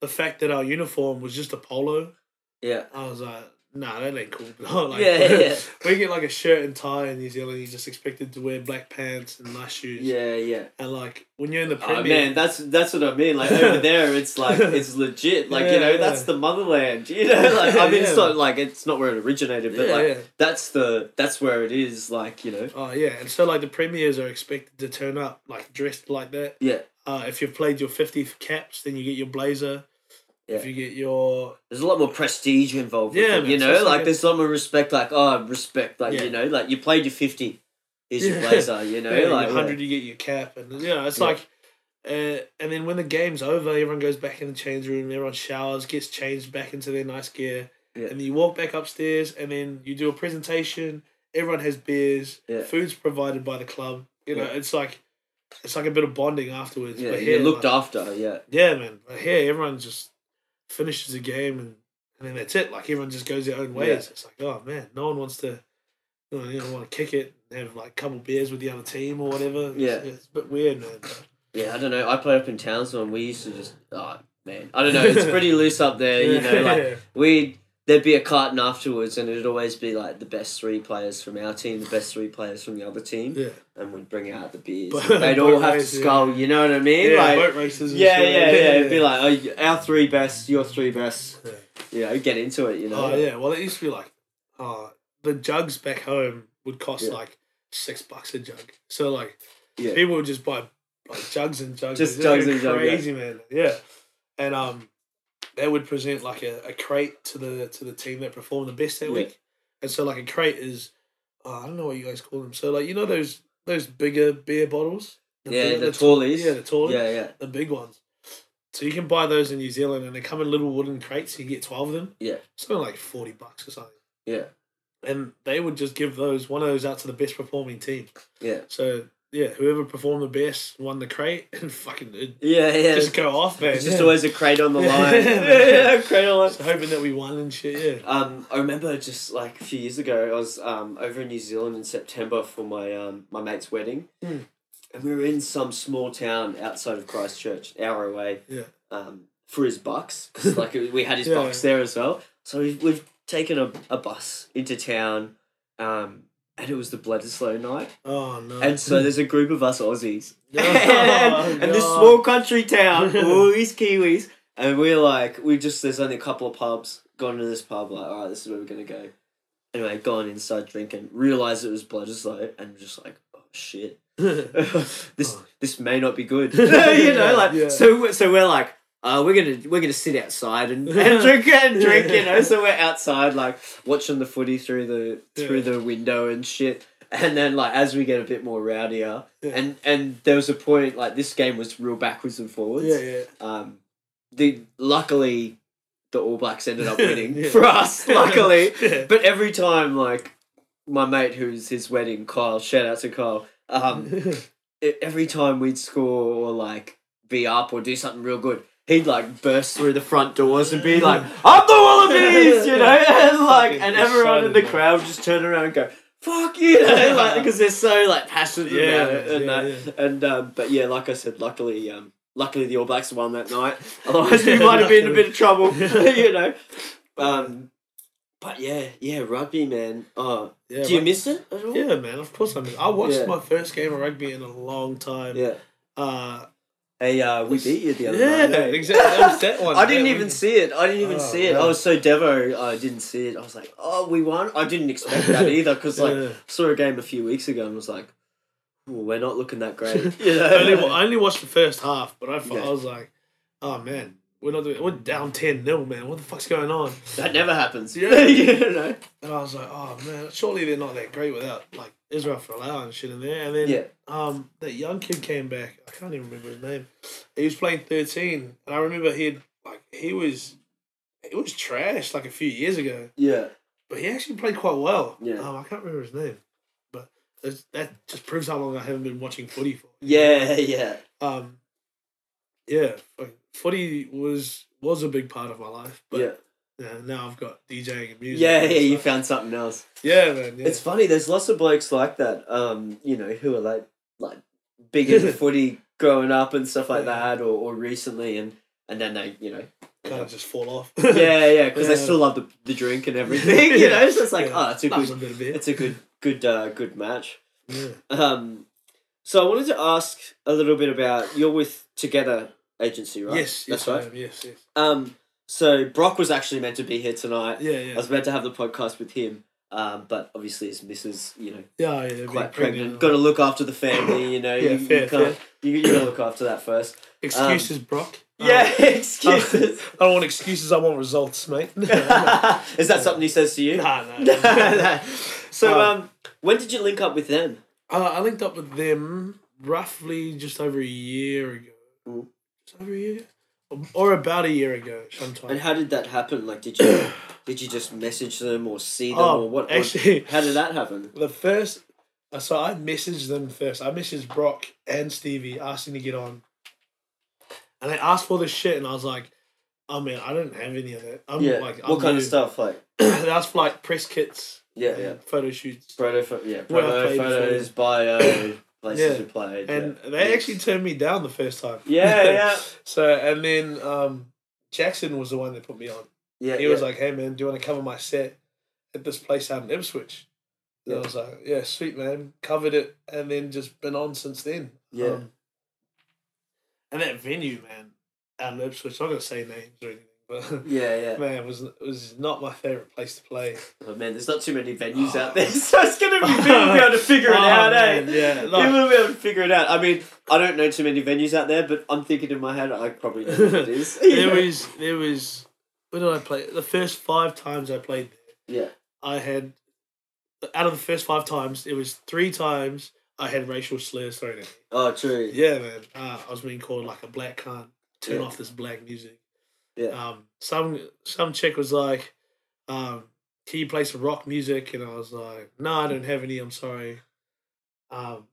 the fact that our uniform was just a polo, yeah, I was like, "Nah, that ain't cool." like, Yeah, yeah, yeah. we get like a shirt and tie in New Zealand. You're just expected to wear black pants and nice shoes. yeah, yeah. And like when you're in the Oh man, that's that's what I mean. Like over there, it's like it's legit. Like you know, Yeah, that's the motherland. You know, like I mean, it's not like it's not where it originated, but yeah, like yeah. that's the that's where it is. Like you know, Oh yeah, and so like the premiers are expected to turn up like dressed like that. yeah. Uh, if you've played your 50 caps, then you get your blazer. If you get your There's a lot more prestige involved. Yeah, it, you know, like like a- there's a lot more respect. Like oh, respect. Like Yeah. you know, like you played your fifty. Here's your Yeah. blazer. You know, yeah, like yeah. hundred, you get your cap, and you know it's Yeah. like. Uh, and then when the game's over, everyone goes back in the change room. Everyone showers, gets changed back into their nice gear, Yeah. and then you walk back upstairs. And then you do a presentation. Everyone has beers. Yeah. Food's provided by the club. You know, Yeah. it's like, it's like a bit of bonding afterwards. Yeah, but you're here, looked like, after. Yeah, Yeah, man. Here, everyone just finishes the game and, and then that's it. Like everyone just goes their own ways. Yeah. It's like, oh man, no one wants to, you know, you don't want to kick it and have like a couple beers with the other team or whatever. It's- Yeah. it's, a bit weird, man. yeah. I don't know. I played up in Townsville, and we used to just oh man, I don't know. It's pretty loose up there. You know, like we there'd be a carton afterwards, and it'd always be like the best three players from our team, the best three players from the other team, yeah, and we'd bring out the beers. And they'd all have race, to yeah. You know what I mean? yeah, like. boat races. And Yeah, shit. yeah, yeah. It'd be like oh, our three best, your three best. Yeah. You know, get into it. You know. oh yeah. Well, it used to be like, uh, the jugs back home would cost Yeah. like six bucks a jug. So like, Yeah. people would just buy like jugs and jugs. Just jugs and jugs, yeah. Crazy man. Yeah, and um, they would present like a, a crate to the to the team that performed the best that Yeah. week, and so like a crate is, uh, I don't know what you guys call them. So like you know those those bigger beer bottles. Yeah, bigger- the tall- tallies. Yeah, the tallies. Yeah, yeah, The big ones. So you can buy those in New Zealand, and they come in little wooden crates. You get twelve of them. Yeah. something like forty bucks or something. yeah, And they would just give those one of those out to the best performing team. yeah, So yeah, whoever performed the best won the crate, and fucking yeah, yeah. just go off, man. It's just yeah. always a crate on the line. Yeah. yeah, crate on the line. Just hoping that we won and shit. Yeah. Um, I remember just like a few years ago, I was um over in New Zealand in September for my um my mate's wedding, Hmm. and we were in some small town outside of Christchurch, an hour away. Yeah. Um, for his bucks, 'cause, like we had his Yeah. bucks there as well. So we've, we've taken a, a bus into town, um, and it was the Bledisloe night, Oh no. and so there's a group of us Aussies, Oh, and, and this small country town, all these Kiwis, and we're like, we just there's only a couple of pubs. Gone to this pub, like, all right, this is where we're gonna go. Anyway, gone inside drinking, realized it was Bledisloe, and just like, oh shit, this oh. this may not be good. you know, like Yeah. so so we're like. Uh, we're gonna we're gonna sit outside and, and drink and drink, you know. So we're outside, like watching the footy through the through Yeah. the window and shit. And then, like as we get a bit more rowdier, Yeah. and and there was a point like this game was real backwards and forwards. yeah, yeah. Um, the luckily the All Blacks ended up winning Yeah. for us. Luckily, Yeah. but every time like my mate who's his wedding, Kyle, shout out to Kyle. Um, every time we'd score or like be up or do something real good, he'd like burst through the front doors and be like, "I'm the Wallabies," you know, and like, and everyone in the crowd would just turn around and go. Fuck you, know, like because they're so like passionate Yeah, about it, and yeah, that, and um, but yeah, like I said, luckily, um, luckily the All Blacks won that night. Otherwise, we might have been in a bit of trouble, you know. Um, but yeah, yeah, rugby, man. Oh, yeah, do you miss it at all? Yeah, man. Of course I miss. It. I watched Yeah. my first game of rugby in a long time. Yeah. Uh, Hey, uh, we beat you the other yeah, night. eh? exactly. That was that one. I didn't Yeah, even we- see it. I didn't even Oh, see it. yeah. I was so devo. I didn't see it. I was like, oh, we won. I didn't expect that either because like Yeah. saw a game a few weeks ago and was like, "Ooh, we're not looking that great. You know? I only, I only watched the first half, but I, Yeah. I was like, oh man, we're not doing. We're down ten 0 man. What the fuck's going on? That never happens. Yeah. you know. And I was like, oh man, surely they're not that great without like Israel Folau and shit in there. And then Yeah. um, that young kid came back. I can't even remember his name. He was playing thirteen, and I remember he had like he was, it was trash like a few years ago, Yeah. but he actually played quite well. Yeah. Um, I can't remember his name, but that just proves how long I haven't been watching footy for. Yeah. Yeah. Um, yeah, footy was was a big part of my life, but yeah. yeah, now I've got DJing and music. Yeah. and Yeah. You found something else. yeah, man. Yeah. It's funny. There's lots of blokes like that. Um, you know, who are like like big into footy growing up and stuff like Yeah. that, or, or recently, and and then they, you know, kind of just fall off. yeah, yeah, because they still love the, the drink and everything. You know, so it's like, Yeah. oh, it's a good, a bit of beer. it's a good, good, uh, good match. Yeah. Um, so I wanted to ask a little bit about you're with Together Agency, right? Yes, that's yes, right. Yes, yes. Um, so Brock was actually meant to be here tonight. Yeah, yeah. I was meant to have the podcast with him, um, but obviously his missus, you know, Yeah, yeah. quite pregnant. pregnant. Got to look after the family, you know. Yeah, you, fair, you fair. You, you gotta look after that first. Excuses, Brock. Yeah, Um, excuses. I don't want excuses. I want results, mate. Is that something he says to you? Nah, nah. No. so, Um, um, when did you link up with them? Uh, I linked up with them roughly just over a year ago. Mm. Over a year, or, about a year ago, sometime. And how did that happen? Like, did you did you just message them or see them Oh, or what? actually- how did that happen? The first, uh, so I messaged them first. I messaged Brock and Stevie asking to get on, and they asked for this shit, and I was like, "Oh man, I don't have any of that." I'm yeah. like, what I'm kind of stuff? Like, they asked for like press kits, yeah, yeah. photo shoots, Proto, pho- yeah, proto photos, bio, places Yeah. you played. and yeah. they Yes. actually turned me down the first time. Yeah, yeah, So and then um, Jackson was the one that put me on. yeah. He yeah. was like, "Hey man, do you want to cover my set at this place out in Ipswich?" And Yeah. I was like, "Yeah, sweet man." Covered it, and then just been on since then. Yeah. Um, and that venue, man, out in Ipswich. I'm not gonna say names or anything, but yeah, yeah. man, was was not my favorite place to play. Oh, man, there's not too many venues out there, so it's gonna be people be able to figure it Oh, out, man, eh? yeah, People like- will be able to figure it out. I mean, I don't know too many venues out there, but I'm thinking in my head, I probably know what it is. there was there was where did I play? The first five times I played there, yeah, I had out of the first five times, it was three times I had racial slurs thrown at me. oh, true. Yeah, man. Uh, I was being called like a black cunt. Turn Yeah. off this black music. Yeah. Um, some some chick was like, um, "Can you play some rock music?" And I was like, "No, I don't have any. I'm sorry." Um,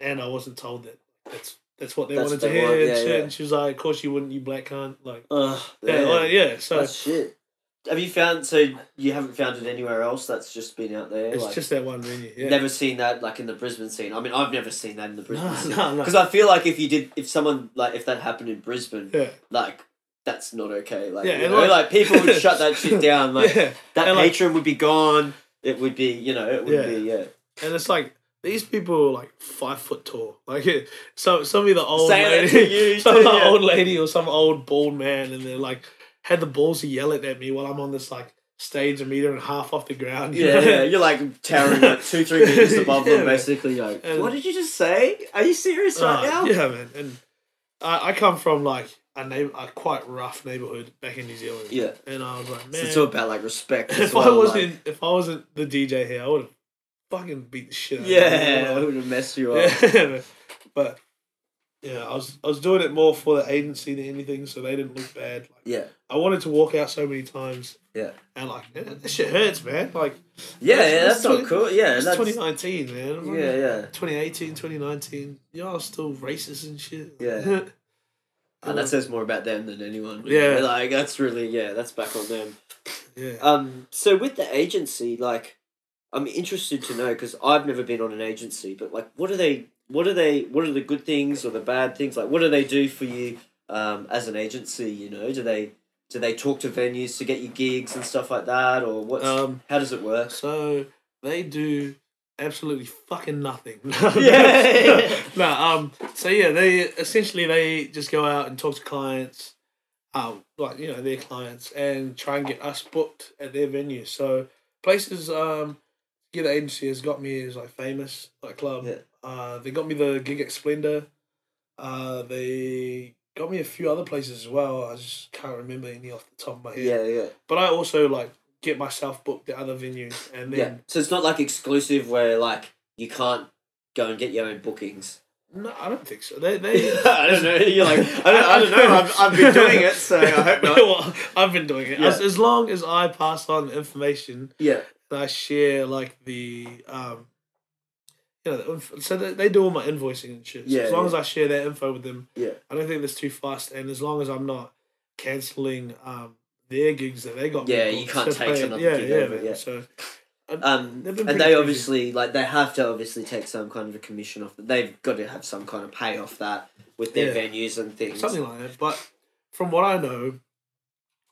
and I wasn't told that that's that's what they That's wanted what to they hear. want, and, yeah, shit. yeah. and she was like, "Of course you wouldn't, you black cunt." Like, Ugh, yeah, well, yeah. So That's shit. Have you found so you haven't found it anywhere else? That's just been out there. it's like, just that one venue. Yeah. never seen that like in the Brisbane scene. I mean, I've never seen that in the Brisbane No, scene no, no. because I feel like if you did, if someone like if that happened in Brisbane, Yeah. like that's not okay. Like, Yeah, you know, like- like people would shut that shit down. Like yeah. that and like- patron would be gone. It would be, you know, it would Yeah. be, yeah. And it's like these people are like five foot tall. Like so some of the old that lady, to you some too, yeah. old lady or some old bald man, and they're like had the balls to yell it at me while I'm on this like stage a meter and a half off the ground. Yeah, know? yeah, you're like towering like two, three meters above Yeah, them, basically. Like, And- what did you just say? Are you serious right Uh, now? Yeah, man. And I, I come from like a neighbor, a quite rough neighborhood back in New Zealand. Yeah. And I was like, So man, it's all about like respect. If well, I wasn't if I wasn't the DJ here, I would have fucking beat the shit out of yeah, I would have messed you up. Yeah, but yeah, I was I was doing it more for the agency than anything, so they didn't look bad. Like, Yeah, I wanted to walk out so many times. Yeah. and like yeah, that shit hurts, man. Like yeah, That's- yeah. That's that's not cool. Yeah, it's that's 2019, man. yeah, yeah. 2018, 2019. Y'all still racist and shit. Yeah. And that says more about them than anyone. Yeah. like that's really yeah, that's back on them. yeah. Um, so with the agency, like, I'm interested to know because I've never been on an agency, but like, what are they? What are they? What are the good things or the bad things? Like, what do they do for you um, as an agency? You know, do they do they talk to venues to get you gigs and stuff like that, or what? Um, how does it work? So they do absolutely fucking nothing. Yeah. no, um so yeah, they essentially they just go out and talk to clients, um, like, you know, their clients and try and get us booked at their venues. So places um yeah, the agency has got me as like famous like club. Yeah. Uh they got me the gig at Splendour. Uh they got me a few other places as well. I just can't remember any off the top of my head. Yeah, yeah, But I also like get myself booked at other venues, and yeah. then So it's not like exclusive where like you can't go and get your own bookings. no, I don't think so. They they. I don't know. You're like I don't, I don't know. I've, I've been doing it, so I hope not. well, I've been doing it. Yeah. As, as long as I pass on information Yeah, I share like the um, you know, so they, they do all my invoicing and shit. So Yeah, as long yeah. as I share that info with them, yeah, I don't think that's too fast. And as long as I'm not canceling um their gigs that they got, Yeah, you can't take play- another yeah, gig yeah, over, man. yeah. So Um, and they busy. obviously like they have to obviously take some kind of a commission off. They've got to have some kind of pay off that with their Yeah. venues and things. something like that. But from what I know,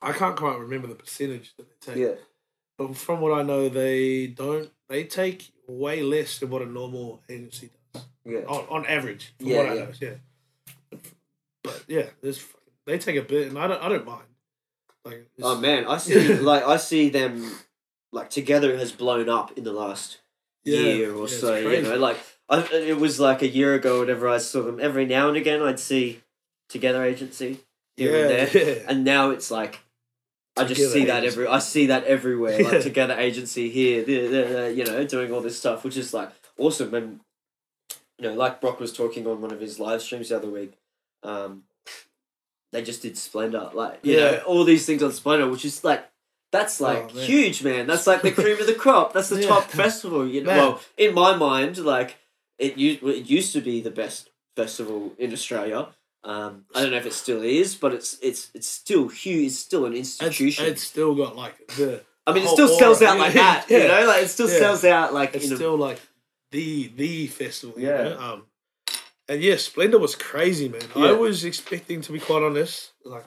I can't quite remember the percentage that they take. Yeah, But from what I know, they don't. They take way less than what a normal agency does yeah, on, on average. From Yeah, what I yeah. know, yeah. But yeah, there's they take a bit, and I don't. I don't mind. Like, Oh man, I see like I see them like together has blown up in the last yeah, year or it's so. You know, like I, it was like a year ago. Whenever I saw them, every now and again I'd see Together Agency here yeah, and there, yeah. and now it's like. I just Together see that Agency. every. I see that everywhere. Like Yeah. Together Agency here, there, there, there, you know, doing all this stuff, which is like awesome. And you know, like Brock was talking on one of his live streams the other week. Um, they just did Splendour, like you Yeah. know, all these things on Splendour, which is like that's like Oh, man. huge, man. That's like the cream of the crop. That's the Yeah. top festival. You know, Man. well, in my mind, like it used it used to be the best festival in Australia. Um, I don't know if it still is, but it's it's it's still huge. It's still an institution. it's still got like the. I mean, it still sells aura. out like that. Yeah. You know, like it still sells out like It's a, still like the the festival. you Yeah. know? Um, and yeah, Splendour was crazy, man. Yeah. I was expecting, to be quite honest, like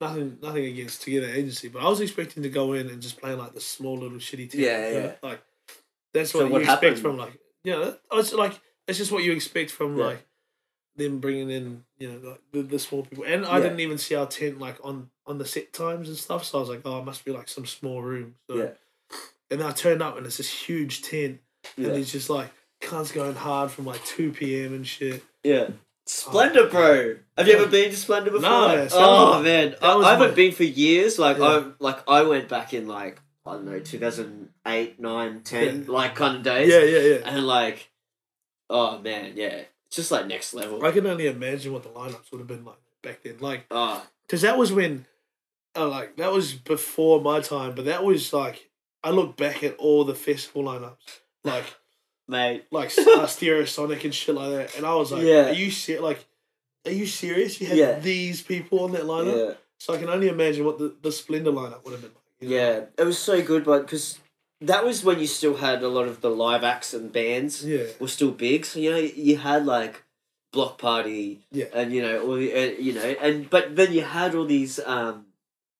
nothing nothing against Together Agency, but I was expecting to go in and just play like the small little shitty team. Yeah, know? yeah. Like that's So what, what you expect happened? from like you know, it's like it's just what you expect from Yeah. like them bringing in you know like the, the small people. And I Yeah. didn't even see our tent like on on the set times and stuff, so I was like, oh, it must be like some small room. So, Yeah. And then I turned up and it's this huge tent, yeah. and it's just like cunts going hard from like two p.m. and shit. Yeah. Splendour, bro. Have you ever been to Splendour before? No, oh that was- man, that I, was I haven't my- been for years. Like Yeah. I like I went back in like I don't know two thousand eight, nine, ten, Yeah. like kind of days. Yeah, yeah, yeah. And like, oh man, yeah, it's just like next level. I can only imagine what the lineups would have been like back then. Like, oh because that was when, uh, like, that was before my time, but that was like, I look back at all the festival lineups, like, mate, like uh, Stereosonic and shit like that, and I was like, Yeah. are you ser- like, are you serious? You had Yeah. these people on that lineup, yeah. so I can only imagine what the, the Splendour lineup would have been you know? Yeah, it was so good, but because that was when you still had a lot of the live acts and bands yeah, were still big. So you know you had like Bloc Party, Yeah. and you know, all the, uh, you know, and but then you had all these um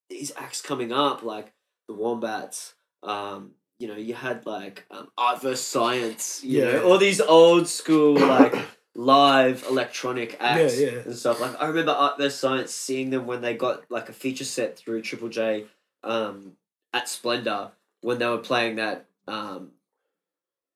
these acts coming up like the Wombats. Um, you know, you had like um, Art vs Science. You Yeah. know, all these old school like. live electronic acts Yeah, yeah. and stuff like I remember Art vs Science seeing them when they got like a feature set through Triple J um, at Splendour when they were playing that um,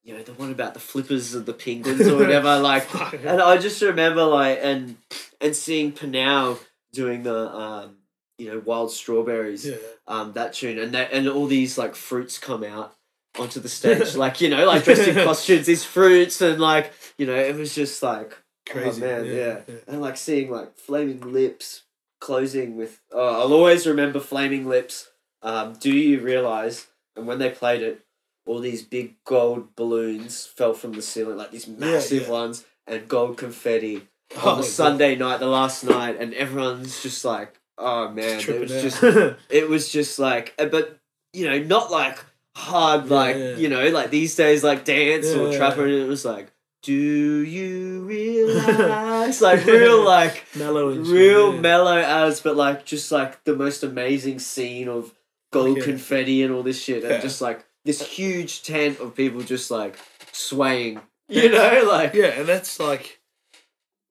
you know the one about the flippers of the penguins or whatever like and I just remember like and and seeing Pnau doing the um, you know wild strawberries yeah. um, that tune and that and all these like fruits come out onto the stage like you know like dressed in costumes these fruits and like you know it was just like Crazy, oh, man yeah, yeah, yeah. and like seeing like flaming lips closing with oh, I'll always remember flaming lips um, do you realize and when they played it all these big gold balloons fell from the ceiling like these massive yeah. ones and gold confetti Oh, on the God. Sunday night the last night and everyone's just like oh man it was out. just it was just like uh, but you know not like hard like yeah. you know like these days like dance or Yeah. and it was like do you realize like real like mellow and real yeah. mellow as but like just like the most amazing scene of gold Yeah. confetti and all this shit and just like this huge tent of people just like swaying you know like Yeah, and that's like,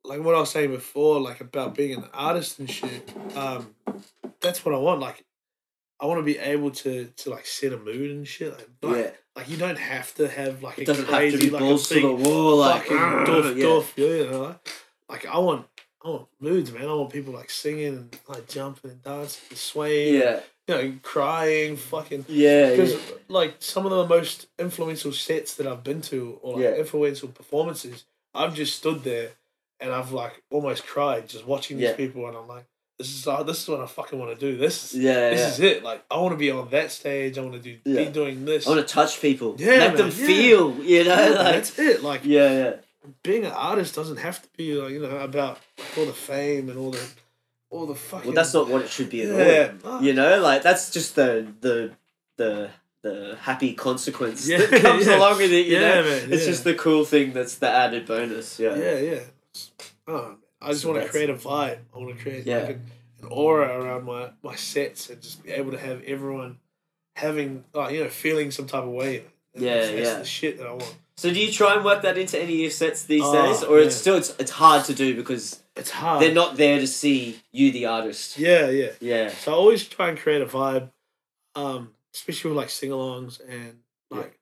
like what I was saying before, like about being an artist and shit. Um, that's what I want. Like, I want to be able to to like set a mood and shit. Like, like, yeah like you don't have to have like it a doesn't have to be like balls to the wall like uh, doof yeah. doof. You know, like I want I want moods, man. I want people like singing and like jumping and dancing and swaying. Yeah. You know, crying, fucking. Yeah. Because yeah. like some of the most influential sets that I've been to, or like Yeah. influential performances, I've just stood there and I've like almost cried just watching these people, and I'm like, this is uh, this is what I fucking want to do. This is Yeah. this yeah. is it. Like I want to be on that stage. I want to do Yeah. be doing this. I want to touch people. Yeah, Let them man, yeah. feel. You know. Like. that's it. Like Yeah. Yeah. being an artist doesn't have to be like you know about all the fame and all the all the fucking. Well, that's not what it should be at all. You know, like that's just the the the the happy consequence Yeah, that comes yeah. along with it. You Yeah, know, man, it's just the cool thing that's the added bonus. Yeah. Yeah, yeah. Oh, I just So want to create a vibe. I want to create Yeah. like an, an aura around my my sets and just be able to have everyone having like you know feeling some type of way. And Yeah, that's, that's yeah. the shit that I want. So do you try and work that into any of your sets these Oh, days, or it's still it's, it's hard to do because It's hard. they're not there to see you, the artist. Yeah, yeah. Yeah. So I always try and create a vibe, um, especially with like sing-alongs and like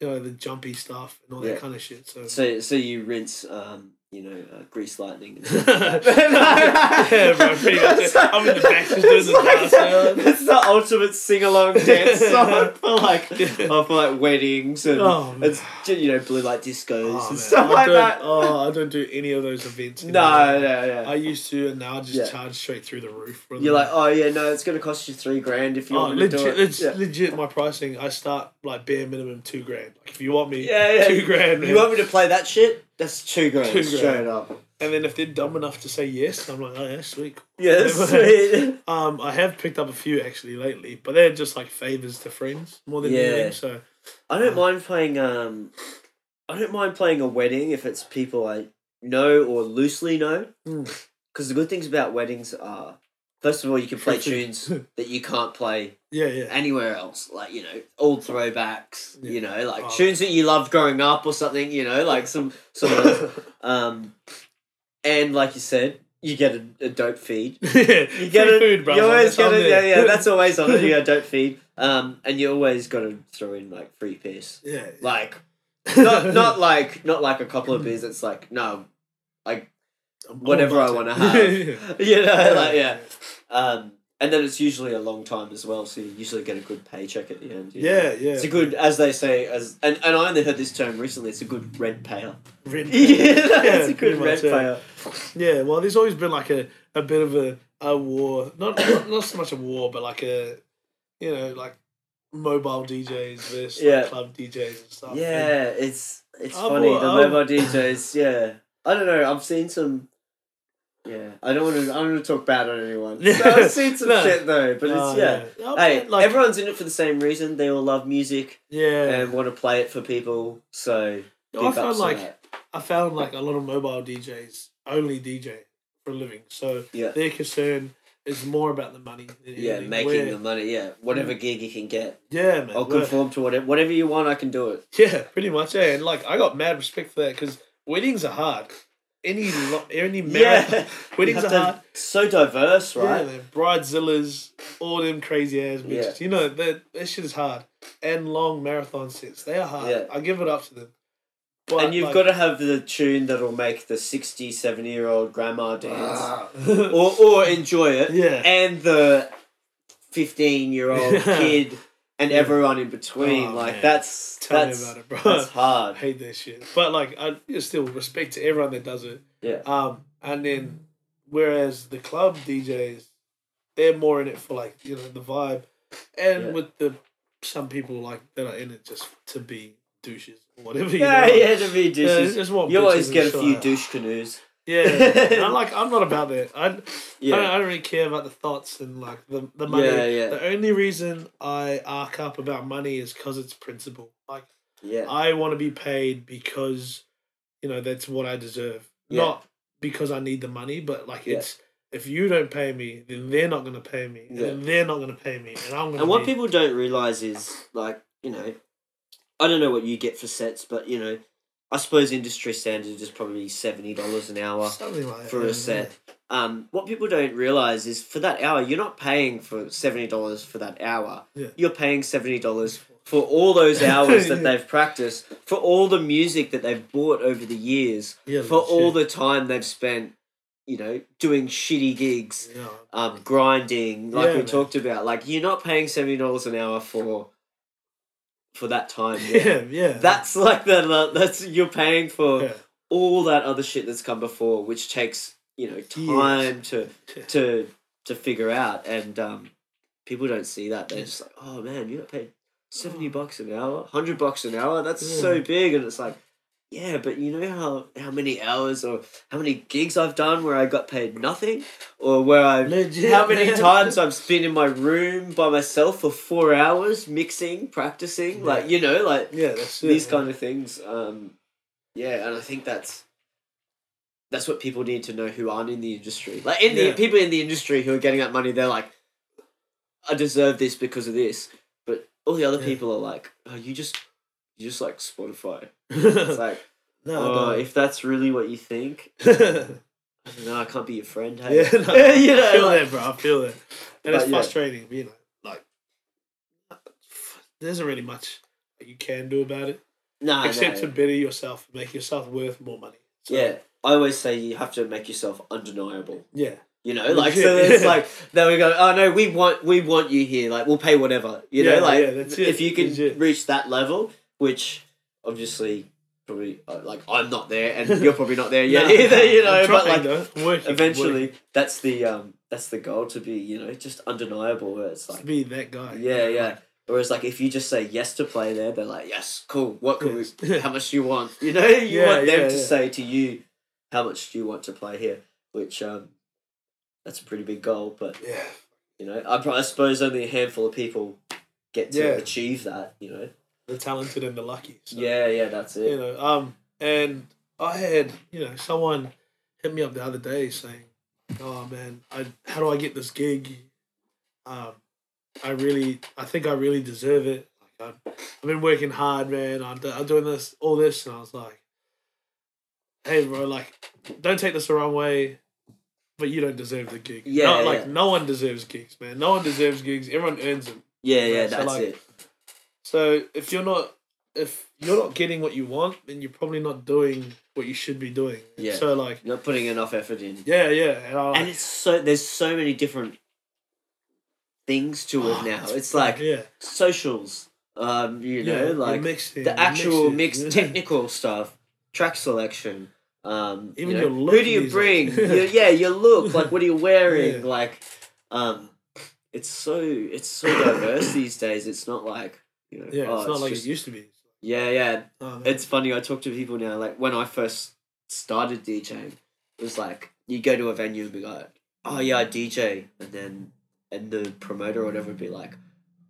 you know the jumpy stuff and all Yeah. that kind of shit. So. So so you rinse, um, you know, uh, grease lightning. And yeah, bro, pretty much. I'm in the back just doing the dance. yeah. It's the ultimate sing along dance song for like oh, for like weddings and Oh, it's you know blue light discos Oh, and stuff I like don't, that. Oh, I don't do any of those events. No, no, yeah. I used to, and now I just Yeah. charge straight through the roof. You're them. like, oh yeah, no, it's gonna cost you three grand if you oh, want me to do it. it's yeah. legit. My pricing, I start like bare minimum two grand. Like if you want me, yeah, yeah. two grand. You man. want me to play that shit? That's two grand, Two grand. straight up. and then if they're dumb enough to say yes, I'm like, oh yeah, sweet. Yeah, sweet. Um, I have picked up a few actually lately, but they're just like favors to friends more than Yeah. anything. So I don't mind playing. Um, I don't mind playing a wedding if it's people I know or loosely know. Mm. Because the good things about weddings are, first of all, you can play tunes that you can't play yeah, yeah, anywhere else. Like you know, old throwbacks. Yeah. You know, like Oh. tunes that you loved growing up or something. You know, like some some of. Um, and like you said, you get a, a dope feed. you You get it. food, bro. You always get it. Yeah, yeah. That's always on it. You got a dope feed. Um, and you always got to throw in like free piss. yeah. Like not not like not like a couple of beers. It's like no, I'm whatever I wanna have. you know, like yeah. Um, and then it's usually a long time as well, so you usually get a good paycheck at the end. you know. Yeah, yeah. It's a good, as they say, as and, and I only heard this term recently. It's a good rent payer. Rent yeah, it's a good rent yeah. payer. Yeah, well, there's always been like a, a bit of a, a war. Not, not not so much a war, but like a, you know, like mobile DJs versus Yeah. like club DJs and stuff. Yeah, it's it's I've funny. al- the mobile DJs. Yeah, I don't know. I've seen some. Yeah, I don't want to. I don't want to talk bad on anyone. So I've seen some No. shit though, but Oh, it's yeah. Oh, Hey, like, everyone's in it for the same reason. They all love music yeah. and want to play it for people. So I found like that. I found like a lot of mobile DJs only DJ for a living, so Yeah. their concern is more about the money. Than yeah, making Where- the money. Yeah, whatever gig you can get, yeah, man. I'll where- conform to whatever whatever you want. I can do it. Yeah, pretty much. Yeah, and like I got mad respect for that because weddings are hard. Any lo- any marriage Yeah, weddings are hard. So diverse, right? man. Bridezillas, all them crazy ass bitches. Yeah. You know that that shit is hard. And long marathon sets, they are hard. Yeah. I give it up to them. But and you've like, got to have the tune that'll make the 60, 70 year old grandma dance. Ah. or or enjoy it. yeah. And the fifteen year old kid and Yeah. everyone in between. Oh, like man. that's Tell that's me about it, bro. that's hard. I hate that shit. But like, I still respect to everyone that does it. Yeah. Um, and then whereas the club DJs, they're more in it for like you know the vibe, and Yeah. with the some people like that are in it just to be douches or whatever. You Yeah, know? yeah, to be Yeah, douches. just you always get a few douche canoes. Yeah, I'm like I'm not about that. I, Yeah. I, don't, I don't really care about the thoughts and like the the money. Yeah, yeah. The only reason I arc up about money is because it's principle. Like. yeah. I want to be paid because, you know, that's what I deserve. Yeah. Not because I need the money, but like Yeah. it's if you don't pay me, then they're not gonna pay me, and Yeah. then they're not gonna pay me, and I'm gonna. And what be- people don't realize is like, you know, I don't know what you get for sets, but you know, I suppose industry standard is probably seventy dollars an hour like that, for yeah, a set. Um, what people don't realize is for that hour, you're not paying for seventy dollars for that hour. Yeah. You're paying seventy dollars for all those hours that Yeah. they've practiced, for all the music that they've bought over the years, Yeah, for all legit. the time they've spent, you know, doing shitty gigs, Yeah. um, grinding, like Yeah, we man. talked about. Like you're not paying seventy dollars an hour for for that time. Yeah. Yeah, yeah. That's like the, the that's you're paying for yeah. all that other shit that's come before, which takes you know time to to to figure out, and um, people don't see that. They're just like, oh man, you got paid seventy bucks an hour, hundred bucks an hour. That's so big, and it's like, yeah, but you know how how many hours or how many gigs I've done where I got paid nothing, or where I Legit, how many times I've been in my room by myself for four hours mixing, practicing, like you know, like Yeah, that's these kind of things. Um, yeah, and I think that's that's what people need to know who aren't in the industry. Like in the people in the industry who are getting that money, they're like, I deserve this because of this. But all the other Yeah. people are like, oh, you just you just like Spotify. It's like, no, oh, no. if that's really what you think, no, I don't know, I can't be your friend. Hey? no, you know, I feel like- that, bro. I feel that, and it's yeah. frustrating. You know, like there isn't really much that you can do about it Nah, except no. to better yourself, make yourself worth more money. So, yeah. I always say you have to make yourself undeniable. yeah, You know, like so it's like then we go, oh no, we want we want you here, like we'll pay whatever. You know, like yeah, if you can legit. reach that level, which obviously probably uh, like I'm not there, and you're probably not there yet Nah, either. You know, but like working, eventually, working that's the um that's the goal to be you know just undeniable. Where it's to like be that guy. yeah, yeah. Whereas like if you just say yes to play there, they're like yes, cool. What can Yes. we? How much do you want? You know, you Yeah, want them yeah, to yeah. say to you, how much do you want to play here? Which um, that's a pretty big goal, but yeah. you know, I, I suppose only a handful of people get to achieve that. You know. The talented and the lucky. So, Yeah, yeah, that's it. you know, um, and I had you know someone hit me up the other day saying, "Oh man, I how do I get this gig? Um, I really, I think I really deserve it. Like I've, I've been working hard, man. I'm, I'm doing this, all this, and I was like, hey, bro, like, don't take this the wrong way." But you don't deserve the gig. Yeah, No, yeah. like no one deserves gigs, man. No one deserves gigs. Everyone earns them. Yeah, yeah, Yeah, so, that's like, it. So if you're not if you're not getting what you want, then you're probably not doing what you should be doing. Yeah. So like You're not putting enough effort in. yeah, yeah, and, I like, And it's so there's so many different things to it Oh, now. it's like yeah, socials. Um, you know, yeah, like mixing, the actual mixed technical stuff, track selection. Um, Even you know, your look who do you bring? your, yeah, your look. Like, what are you wearing? Yeah. Like, um, it's so it's so diverse these days. It's not like you know. Yeah, oh, it's not like just- it used to be. Yeah, yeah. Oh. It's funny. I talk to people now. Like when I first started DJing, it was like you go to a venue and be like, "Oh yeah, I DJ," and then and the promoter or whatever would be like,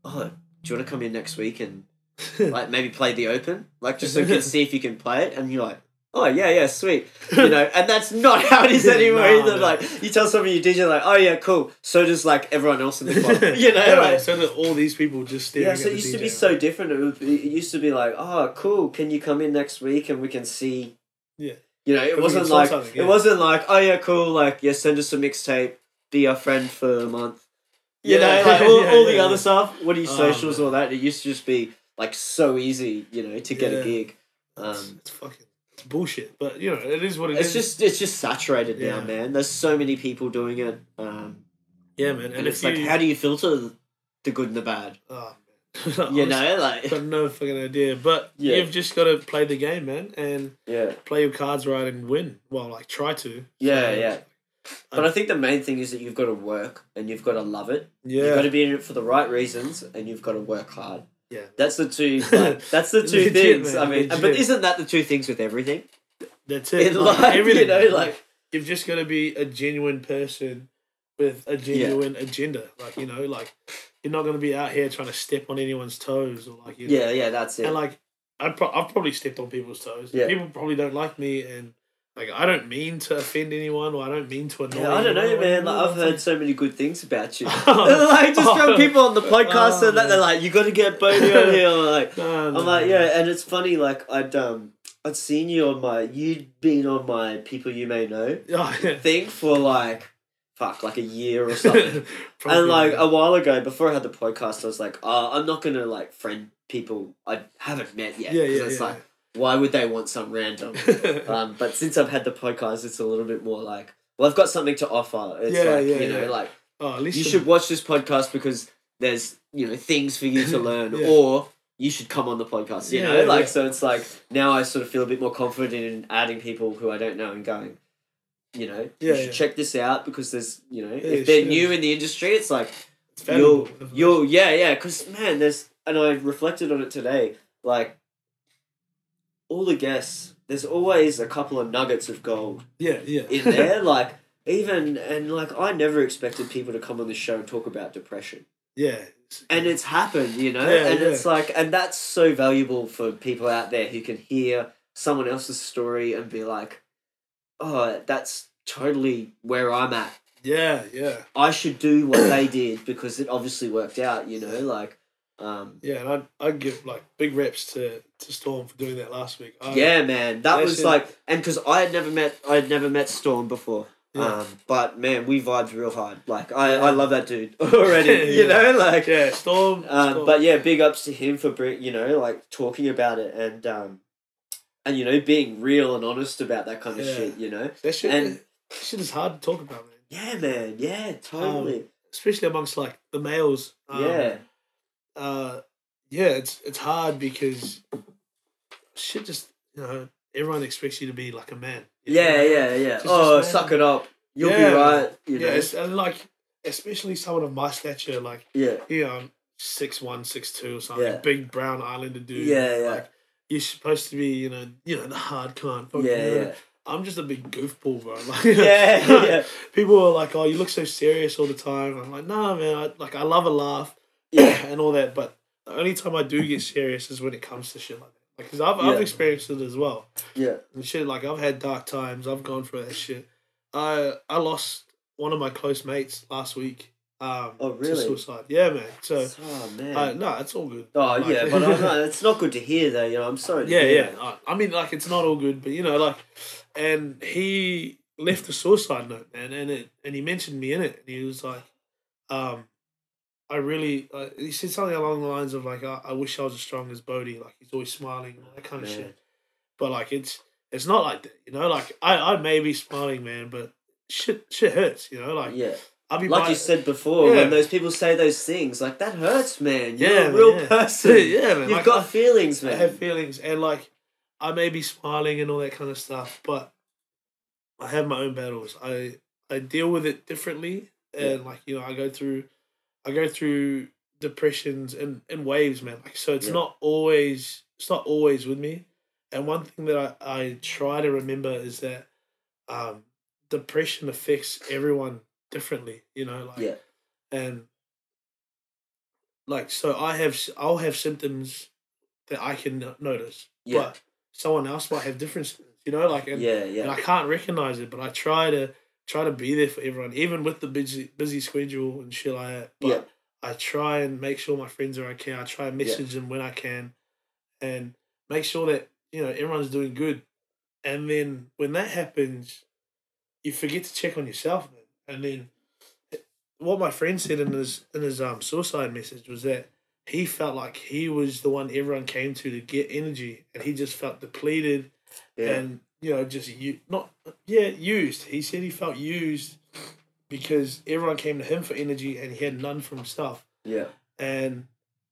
"Oh, do you want to come in next week and like maybe play the open, like just so you can see if you can play it?" And you're like. Oh yeah, yeah, sweet. You know, and that's not how it is anymore No, either. no. Like you tell somebody you did you're like, oh yeah, cool. So does like everyone else in the club. you know, yeah, like, so that all these people just staring yeah, so it used to DJ, be so different. It, would be, it used to be like, oh, cool. Can you come in next week and we can see? Yeah. You know, it wasn't like something, it wasn't like, oh yeah, cool. Like, yeah, send us a mixtape. Be our friend for a month. You Yeah, know, like all, yeah, all the yeah, other yeah. stuff. What are your Oh, socials, all that? It used to just be like so easy, you know, to get Yeah. a gig. Um, it's fucking it's bullshit, but you know it is what it it's is. just it's just saturated now, man. There's so many people doing it. Um, yeah, man. and, And, it's if like, how do you filter the good and the bad? oh. You know, like I've got no fucking idea. But Yeah. you've just got to play the game, man, and yeah. play your cards right and win. Well, like try to. Yeah, So, yeah. But I think the main thing is that you've got to work and you've got to love it. Yeah, You've got to be in it for the right reasons and you've got to work hard. Yeah. That's the two. Like, that's the two Legit, things. man, I mean, but isn't that the two things with everything? That's it. In Like, life, everything. you know, like you've just got to be a genuine person with a genuine agenda. Like you know, like you're not going to be out here trying to step on anyone's toes or like you know, yeah, yeah, that's it. and like I pro- I've probably stepped on people's toes. Yeah. People probably don't like me, and like I don't mean to offend anyone or I don't mean to annoy. yeah, I don't know, anyone. man. Like, I've heard so many good things about you. Oh. like just from Oh. people on the podcast Oh, and that they're like, "You got to get Bowdy on here." I'm like, No, no, I'm like, yeah, and it's funny. Like I'd um, I'd seen you on my, you'd been on my people you may know Oh, yeah. thing for like, fuck, like a year or something. And like a while ago, before I had the podcast, I was like, oh, I'm not gonna like friend people I haven't met yet. yeah, yeah, it's yeah. like, why would they want some random? um, but since I've had the podcast, it's a little bit more like, well, I've got something to offer. It's Yeah, like yeah, you know, yeah. like Oh, at least you should watch this podcast because there's you know things for you to learn, Yeah. or you should come on the podcast. You Yeah, know, like so it's like now I sort of feel a bit more confident in adding people who I don't know and going. You know, Yeah, you should check this out because there's, you know, if they're new in the industry, it's like It's you'll, you'll, yeah, yeah, because man, there's, and I reflected on it today, like all the guests, there's always a couple of nuggets of gold yeah, yeah. in there. like even and like I never expected people to come on the show and talk about depression, yeah. and it's happened, you know. Yeah, and yeah. it's like, and that's so valuable for people out there who can hear someone else's story and be like, oh, that's totally where I'm at. Yeah, yeah, I should do what they did because it obviously worked out, you know. Like, um, yeah. And I'd, I'd give like big reps to, to Storm for doing that last week. I, yeah, man, that was like, and because I had never met, I had never met Storm before. Yeah. Um, but man, we vibed real hard. Like I, I love that dude already. You know, like yeah, Storm. um, Storm. but yeah, big ups to him for bring, you know, like talking about it and um, and you know, being real and honest about that kind of Yeah. shit. You know, that shit, and- that shit is hard to talk about, man. yeah, man, yeah, totally, Especially amongst like the males. Um, yeah, uh, yeah, it's it's hard because shit just you know everyone expects you to be like a man. yeah, know? yeah, yeah. Just Oh, man. suck it up. You'll Yeah, be right. You yeah, know, it's, and like especially someone of my stature, like yeah, you know, I'm six one, six two or something, Yeah. big brown islander dude. Yeah, yeah. Like you're supposed to be, you know, you know the hard fucking, yeah, you know, yeah, I'm just a big goofball, bro. Like, yeah, yeah, People are like, "Oh, you look so serious all the time." I'm like, "Nah, man. I, like, I love a laugh yeah. and all that, but the only time I do get serious is when it comes to shit like that. Like, cause I've Yeah. I've experienced it as well. yeah. And shit, like I've had dark times. I've gone through that shit. I I lost one of my close mates last week. Um, Oh, To suicide. Yeah, man. So, oh man. uh, no, it's all good. oh Like- yeah, but I know it's not good to hear though. You know, I'm sorry. To yeah, yeah. Uh, I mean, like, it's not all good, but you know, like, and he left a suicide note, man, and it, and he mentioned me in it, and he was like, um, I really, uh, he said something along the lines of like, I, I wish I was as strong as Bowdy, like he's always smiling, that kind of shit. But like, it's it's not like that, you know. Like, I I may be smiling, man, but shit shit hurts, you know. Like, yeah. I'll be Like you said before, Yeah. when those people say those things, like that hurts, man. You're Yeah, a real man, yeah. person. Yeah, man, You've like, got I- feelings, I man. have feelings and like I may be smiling and all that kind of stuff, but I have my own battles. I I deal with it differently and like, you know, I go through I go through depressions and, and waves, man. Like so it's Yeah. not always it's not always with me. And one thing that I, I try to remember is that um depression affects everyone differently, you know, like Yeah. and like so I have I'll have symptoms that I can notice, Yeah. but someone else might have different symptoms, you know, like and, yeah, and yeah, I can't recognize it, but I try to try to be there for everyone, even with the busy busy schedule and shit like that. But Yeah. I try and make sure my friends are okay. I try and message them when I can, and make sure that you know everyone's doing good. And then when that happens, you forget to check on yourself, man. And then what my friend said in his in his um suicide message was that he felt like he was the one everyone came to to get energy, and he just felt depleted yeah, and you know just you not yeah used. He said he felt used because everyone came to him for energy, and he had none for himself. yeah, And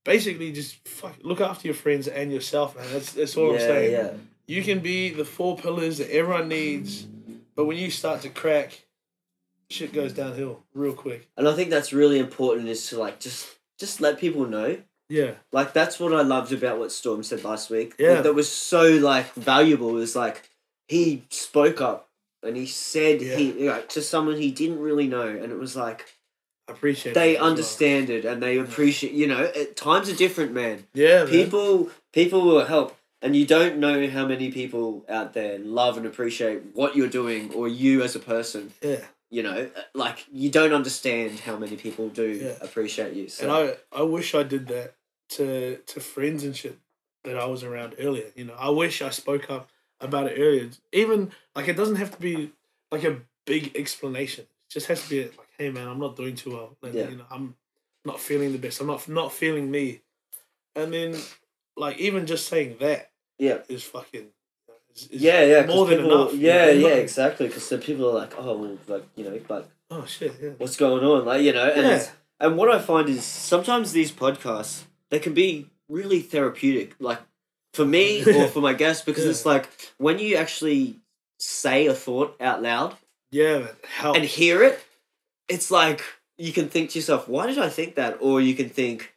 basically, just fuck, look after your friends and yourself, man. That's that's all I'm saying. yeah. You can be the four pillars that everyone needs, but when you start to crack, shit goes downhill real quick. And I think that's really important is to like just just let people know. Yeah, Like that's what I loved about what Storm said last week. Yeah. That, that was so like valuable Was like he spoke up and he said Yeah. he like to someone he didn't really know and it was like appreciate. they as well. understand it and they appreciate you know it, times are different man Yeah, man. people people will help and you don't know how many people out there love and appreciate what you're doing or you as a person Yeah, you know like you don't understand how many people do Yeah. appreciate you so and I I wish I did that to to friends and shit that I was around earlier. You know, I wish I spoke up about it earlier. Even like it doesn't have to be like a big explanation. It just has to be like, hey man, I'm not doing too well. Like, Yeah. You know, I'm not feeling the best. I'm not not feeling me. And then like even just saying that yeah is fucking Is, is yeah, yeah, more than people, enough. Yeah, you know? yeah, exactly. Because then people are like, oh, like you know, but Oh shit! Yeah. what's going on? Like you know, and Yeah. and what I find is sometimes these podcasts they can be really therapeutic, like for me or for my guests, because Yeah. it's like when you actually say a thought out loud Yeah. Help. and hear it, it's like you can think to yourself, why did I think that? Or you can think,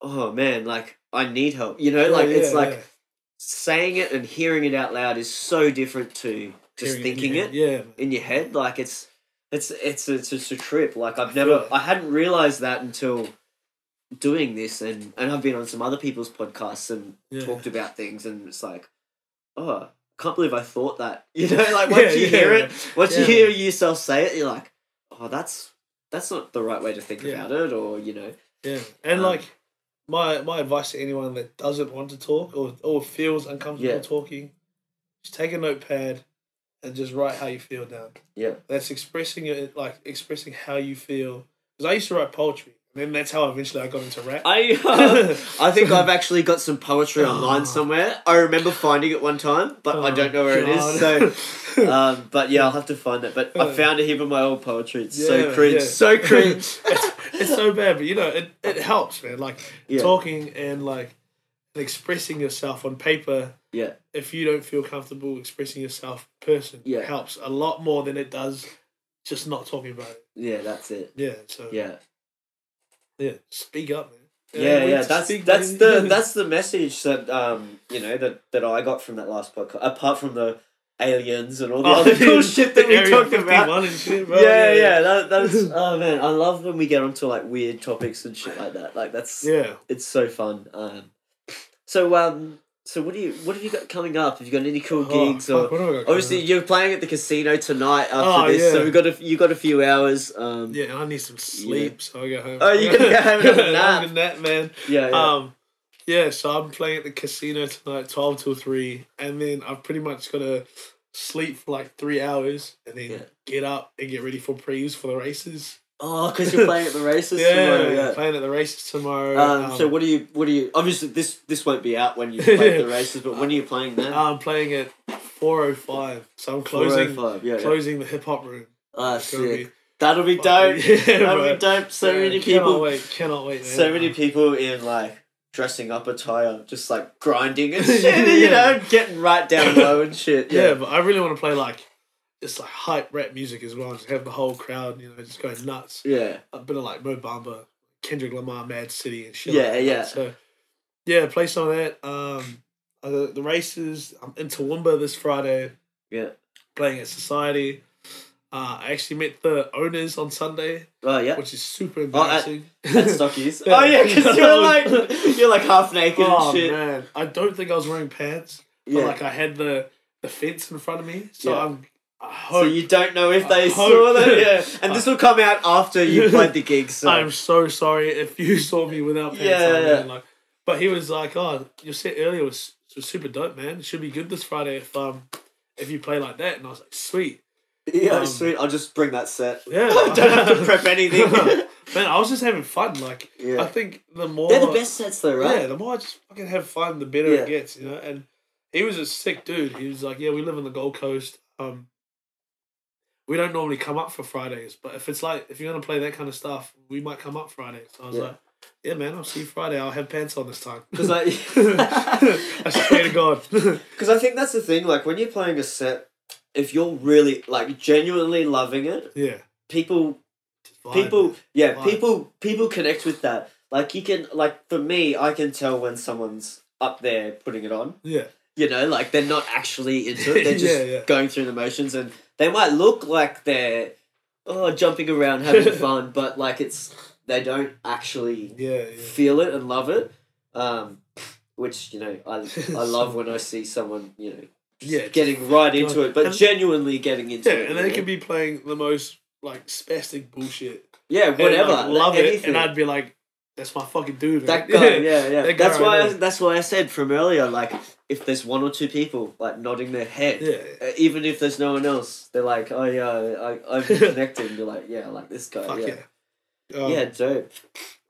oh man, like I need help. You know, Yeah, like it's like yeah. saying it and hearing it out loud is so different to just Hearing thinking in it. Yeah. in your head. Like it's it's it's it's just a trip. Like I've never it. I hadn't realized that until doing this and and I've been on some other people's podcasts and Yeah. talked about things and it's like, oh, I can't believe I thought that. You know, like once Yeah, you yeah, hear it, once you hear yourself say it, you're like, oh, that's that's not the right way to think about it, or you know, Yeah, and Um, like my my advice to anyone that doesn't want to talk or or feels uncomfortable talking, just take a notepad and just write how you feel down. yeah, That's expressing it, like expressing how you feel. Because I used to write poetry, then that's how eventually I got into rap. I I think I've actually got some poetry online somewhere. I remember finding it one time, but I don't know where it is. So. So. Um, but yeah, I'll have to find it. But I Uh, found a heap of my old poetry. It's Yeah, so cringe, yeah. so cringe. it's, it's so bad, but you know, it, it helps, man. Like Yeah. talking and like expressing yourself on paper. Yeah. If you don't feel comfortable expressing yourself person, Yeah. helps a lot more than it does just not talking about it. Yeah, that's it. Yeah. So yeah, Yeah, speak up, man. yeah, we yeah. That's that's the that's the message that um you know that that I got from that last podcast. Apart from the aliens and all the Oh, other cool shit that we talked about. shit, bro. yeah, yeah, that, that's oh man, I love when we get onto like weird topics and shit like that. Like that's Yeah. it's so fun. Um, so um, so what do you what have you got coming up? Have you got any cool Oh, gigs fuck, or? what have I got coming Obviously, you're playing at the casino tonight after Oh, this, so yeah. we got a you got a few hours. Um, yeah, Yeah, I need some sleep, so I go home. Oh, you gotta go home and have a I'm nap. gonna nap, man. yeah, Um, yeah, so I'm playing at the casino tonight, twelve till three, and then I've pretty much got to sleep for like three hours, and then Yeah. get up and get ready for pre's for the races. Oh, because you're playing at the races yeah, tomorrow. Yeah. playing at the races tomorrow. Um, so um, what do you what do you obviously this this won't be out when you play the races, but when are you playing then? I'm playing at four oh five, so I'm closing 405, yeah, yeah. closing the hip hop room. Ah, gonna. That'll be dope. Yeah, That'll bro. be dope. So Yeah, many Cannot people, wait! Cannot wait! Man. so many people in like dressing up attire, just like grinding and shit. Yeah. You know, getting right down low and shit. Yeah, Yeah, but I really want to play like just like hype rap music as well. Just have the whole crowd, you know, just going nuts. yeah, a bit of like Mo Bamba, Kendrick Lamar, Mad City, and shit. Yeah, like yeah. So, yeah, play some of that. Um, uh, the, the races. I'm in Toowoomba this Friday, yeah. playing at Society. Uh, I actually met the owners on Sunday, Oh yeah. which is super at- embarrassing. At Stockies. Yeah. Oh yeah, because you're like you're like half naked oh and shit. man, I don't think I was wearing pants, Yeah. but like I had the the fence in front of me, so Yeah. I'm. So you don't know if they saw that, yeah. And this will come out after you played the gig. So I'm so sorry if you saw me without pants Yeah, on. Man. Like, but he was like, "Oh, your set earlier was, was super dope, man. It should be good this Friday if um if you play like that." And I was like, "Sweet, yeah, um, sweet. I'll just bring that set. yeah." don't have to prep anything. man, I was just having fun. Like, Yeah. I think the more They're the best sets though, right? Yeah, the more I just fucking have fun, the better Yeah. it gets, you know. And he was a sick dude. He was like, "Yeah, we live on the Gold Coast. Um, we don't normally come up for Fridays, but if it's like if you're gonna play that kind of stuff, we might come up Fridays." So I was Yeah. like, "Yeah, man, I'll see you Friday. I'll have pants on this time." Because like, I swear to God. Because I think that's the thing. Like when you're playing a set, if you're really like genuinely loving it, yeah. people vibe. people yeah Vibe. people people connect with that like you can like for me i can tell when someone's up there putting it on Yeah. You know like they're not actually into it they're just Yeah, yeah. going through the motions and they might look like they're oh jumping around having fun but like it's they don't actually Yeah. Feel it and love it um which you know i, I love when i see someone you know Yeah. getting right into it but And- genuinely getting into Yeah, it and they know? could be playing the most like spastic bullshit. yeah And, whatever like, love it, anything. and I'd be like, "That's my fucking dude." man." That guy, yeah, yeah. That guy that's why. I, that's why I said from earlier. Like, if there's one or two people like nodding their head, Yeah. uh, even if there's no one else, they're like, "Oh yeah, I, I'm connected." And you're like, "Yeah, I like this guy." Fuck yeah, yeah. Um, yeah, dope.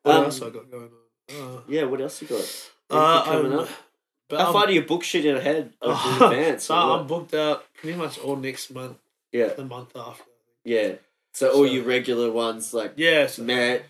What Um, else I got going on? Uh, Yeah, what else you got? Uh, coming I'm up? But How I'm- far do you book shit in ahead of in Oh, advance? so I'm booked out pretty much all next month, yeah, the month after. yeah. So all So- your regular ones like Yeah, so Met,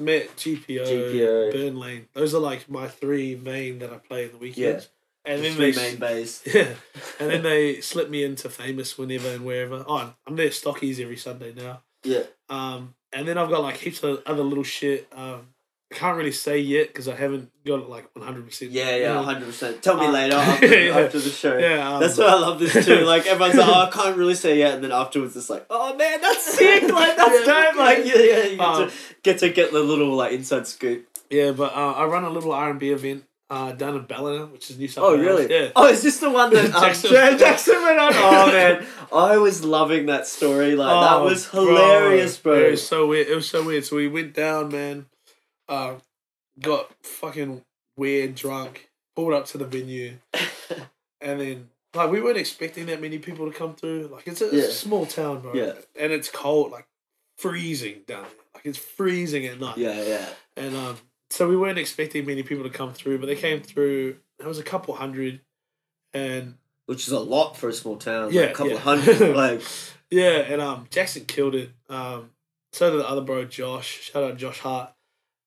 Met, GPO, GPO. Burn Lane. Those are like my three main that I play in the weekends. And then three they main bays. yeah, and then they slip me into famous whenever and wherever. Oh, I'm- I'm there stockies every Sunday now. Yeah, Um, and then I've got like heaps of other little shit. Um, I can't really say yet because I haven't got it like 100. percent yeah, yeah, hundred percent. Tell me Uh, later after, yeah. after the show. Yeah, um, That's why I love this too. Like everyone's like, oh, I can't really say yet, and then afterwards it's like, oh man, that's sick. Like that's Yeah. dope. Like yeah, yeah, you get, Um, to, get to get the little like inside scoop. Yeah, but uh, I run a little R and B event uh, down in Ballina, which is New South Oh really? Yeah. Oh, is this the one that um, Jackson- Jackson. Went on? Oh man, I was loving that story. Like that Oh, was hilarious, bro. It was so weird. It was so weird. So we went down, man. Uh, got fucking weird, drunk. Pulled up to the venue, and then like we weren't expecting that many people to come through. Like it's a, it's a small town, bro. Yeah. And it's cold, like freezing down there. Like it's freezing at night. yeah, yeah. And um, so we weren't expecting many people to come through, but they came through. There was a couple hundred, and Which is a lot for a small town. Yeah, like a couple yeah. hundred. like Yeah, and um, Jackson killed it. Um, so did the other bro, Josh. Shout out Josh Hart.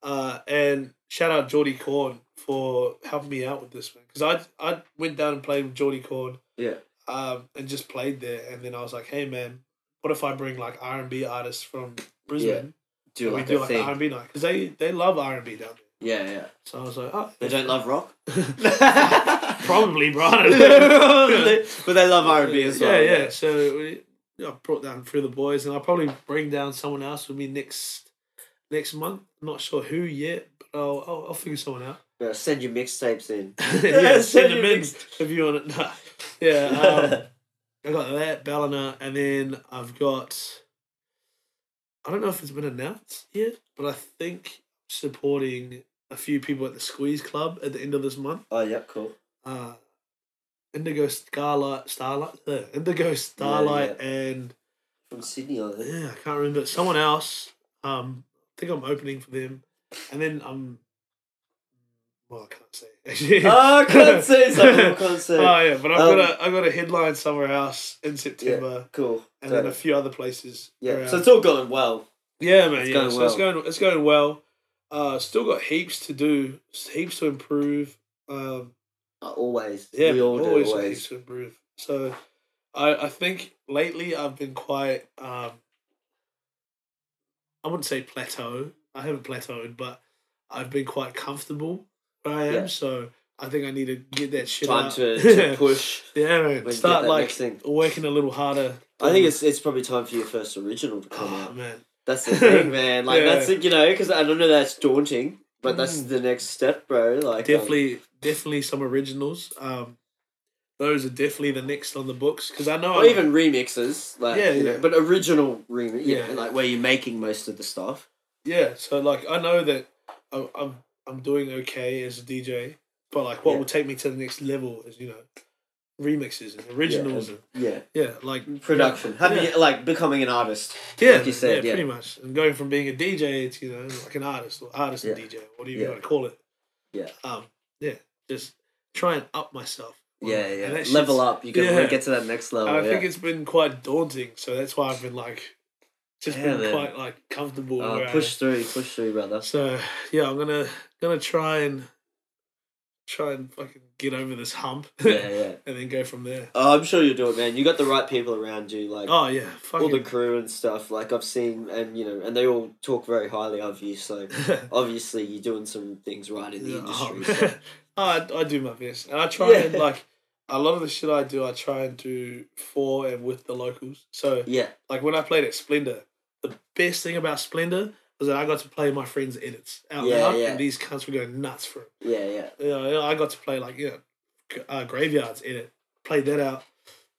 Uh, and shout out Geordie Corn for helping me out with this one because I I went down and played with Geordie Corn. Yeah. Um, and just played there, and then I was like, hey man, what if I bring like R and B artists from Brisbane? do like we do like R and B night because they they love R and B down there. yeah, yeah. So I was like, oh, They don't love rock. probably, bro. I don't know. but they love R and B as well. Yeah, yeah. So we, I brought down through the boys, and I'll probably bring down someone else with me next next month. not sure who yet, but I'll I'll, I'll figure someone out. Yeah, send your mixtapes in. yeah, Send them in mix- if you want it. Nah. Yeah, um, I got that Ballina, and then I've got. I don't know if it's been announced yet, but I think supporting a few people at the Squeeze Club at the end of this month. oh, yeah, cool. uh, Indigo Starlight, Starlight, uh, Indigo Starlight, and From Sydney, I think. yeah, I can't remember someone else. Um, think I'm opening for them, and then I'm. Well, I can't say actually. Oh, I can't say something. I can't say. Oh yeah, but I've Um, got a I've got a headline somewhere else in September, Cool. and So- then a few other places. yeah, around. so it's all going well. Yeah, man. It's yeah, so it's going it's going well. Uh, still got heaps to do, heaps to improve. Um, Uh, always. Yeah, we all always, do always. to improve. So, I I think lately I've been quite. Um, I wouldn't say plateau. I haven't plateaued, but I've been quite comfortable where I am. Yeah. So I think I need to get that shit Time out. to, to push. yeah, man. when you get Start like working a little harder. I think it's it's probably time for your first original to come Oh out. man. That's the thing, man. Like Yeah. that's it, you know, because I don't know that's daunting, but that's Mm. the next step, bro. Like um, definitely, definitely some originals. Um, those are definitely the next on the books because I know or I'm- even remixes, like Yeah, you know, yeah. but original remix, yeah, Yeah. like where you're making most of the stuff. Yeah, so like I know that I'm I'm, I'm doing okay as a DJ, but like what Yeah. will take me to the next level is you know remixes and originals and- and Yeah, yeah, like production, having yeah. like becoming an artist. yeah, like you said, yeah, yeah. pretty much, and going from being a DJ to you know like an artist or artist and DJ, what do you Yeah. want to call it? Yeah. um, yeah, just try and up myself. Yeah, yeah. Level up. You can yeah. get to that next level. And I yeah. think it's been quite daunting, so that's why I've been like, just Yeah, been man. quite like comfortable. Uh, where I push through, push through, brother. So yeah, I'm gonna gonna try and try and fucking get over this hump. Yeah, yeah. and then go from there. Oh, I'm sure you'll do it, man. You got the right people around you, like Oh yeah, all the crew and stuff. Like I've seen, and you know, and they all talk very highly of you. So obviously, you're doing some things right in the Yeah, industry. oh, so- I I do my best, and I try Yeah. and like a lot of the shit I do, I try and do for and with the locals. So yeah, like when I played at Splendour, the best thing about Splendour was that I got to play my friends' edits out Yeah, loud, yeah. and these cunts were going nuts for it. yeah, yeah. You know, I got to play like you know, uh, graveyards in it. Played that out.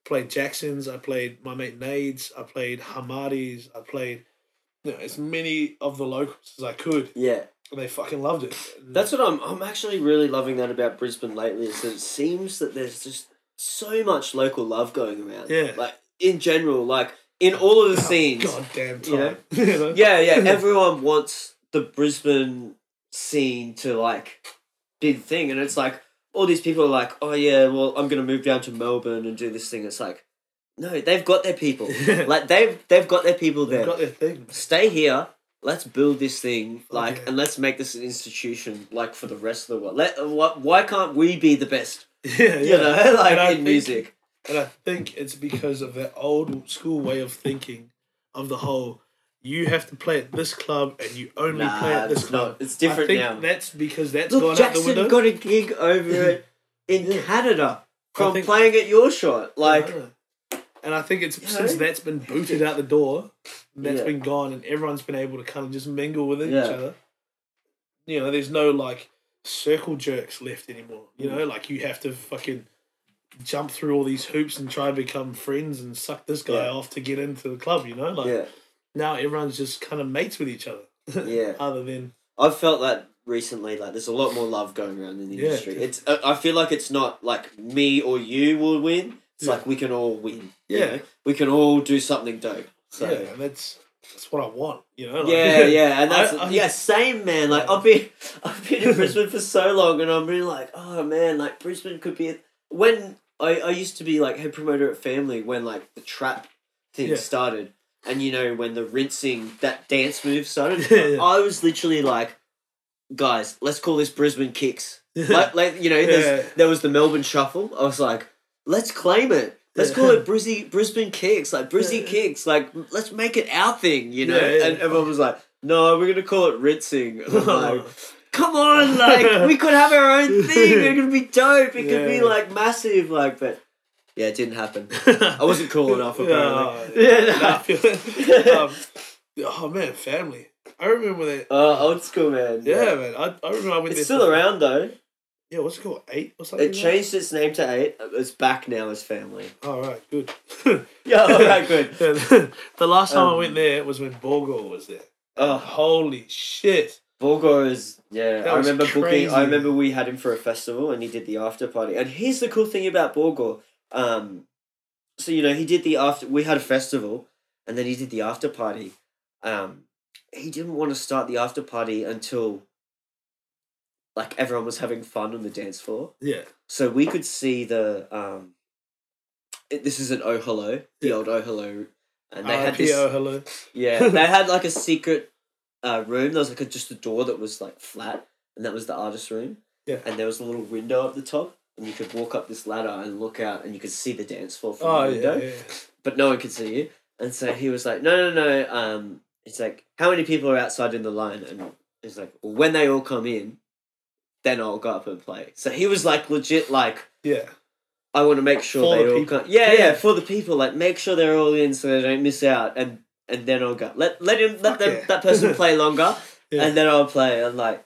Played Jacksons. I played my mate Nades. I played Hamadis. I played you know, as many of the locals as I could, Yeah, they fucking loved it. that's what I'm. I'm actually really loving that about Brisbane lately. Is that it seems that there's just so much local love going around. Yeah. like in general, like in all of the oh, scenes. Goddamn you know? time. You know? Yeah, yeah. Everyone wants the Brisbane scene to like be the thing, and it's like all these people are like, oh yeah, well I'm gonna move down to Melbourne and do this thing. It's like, no, they've got their people. like they've they've got their people They've there. got their thing. Stay here. Let's build this thing, oh, like, yeah. and let's make this an institution, like, for the rest of the world. Let wh- why can't we be the best? Yeah, You know, like in think- music. And I think it's because of that old school way of thinking of the whole you have to play at this club and you only Nah, play at this club. not. It's different I think now. that's because that's Look, gone out the Jackson window. got a gig over it in Canada from think- playing at your shot. Like, and I think it's You since know? that's been booted out the door, that's Yeah. been gone, and everyone's been able to kind of just mingle with each other. You know, there's no like circle jerks left anymore. You Mm. know, like you have to fucking jump through all these hoops and try and become friends and suck this guy Yeah. off to get into the club. You know, like yeah, now everyone's just kind of mates with each other. Yeah. Other than I've felt that recently. Like, there's a lot more love going around in the Yeah. industry. It's. I feel like it's not like me or you will win. It's Yeah. like we can all win. you Yeah. know? we can all do something dope. So. yeah, and that's that's what I want. You know, like, Yeah, yeah, and that's I- I- yeah, same man. Like I've been, I've been in Brisbane for so long, and I'm really like, oh man, like Brisbane could be. When I, I used to be like head promoter at Family when like the trap thing Yeah. started, and you know when the rinsing that dance move started, Yeah. I was literally like, guys, let's call this Brisbane kicks. like, like you know, Yeah. there was the Melbourne Shuffle. I was like, let's claim it. Let's Yeah. call it Brizzy, Brisbane Kicks, like Brizzy Yeah. Kicks. Like, let's make it our thing, you know? Yeah. And everyone was like, no, we're going to call it Rinsing. Like, come on, like, we could have our own thing. It could be dope. It could be, like, massive. Like, but yeah, it didn't happen. I wasn't cool enough, apparently. Yeah, Yeah, Nah, no. um, oh man, family. I remember that. Uh, old school, man. Yeah, man. I, I remember I went It's still around, though. Yeah, what's it called? Eight or something? It changed its name to Eight. It's back now as Family. All right, good. Yeah, alright, good. the last time I Um, went there was when Borgore was there. Oh, Holy shit! Borgore is yeah. That I was remember booking. crazy. I remember we had him for a festival and he did the after party. And here's the cool thing about Borgore. Um, so you know he did the after. We had a festival, and then he did the after party. Um, he didn't want to start the after party until like everyone was having fun on the dance floor. Yeah, So we could see the um. It, this is an Oh Hello, the Yeah. old Oh Hello, and they had RIP, this. oh, hello. Yeah, they had like a secret uh, room. There was like a, just a door that was like flat, and that was the artist room. Yeah. And there was a little window at the top, and you could walk up this ladder and look out, and you could see the dance floor from Oh the yeah, window, yeah. but no one could see you. And so he was like, "No, no, no." Um, it's like, "How many people are outside in the line?" And it's like, well, "When they all come in, then I'll go up and play." So he was like, legit, like. yeah. I want to make sure For they the all come. Yeah, yeah, Yeah. for the people. Like, make sure they're all in so they don't miss out, and and then I'll go. Let let him let them, yeah. that person play longer, Yeah. and then I'll play. And like,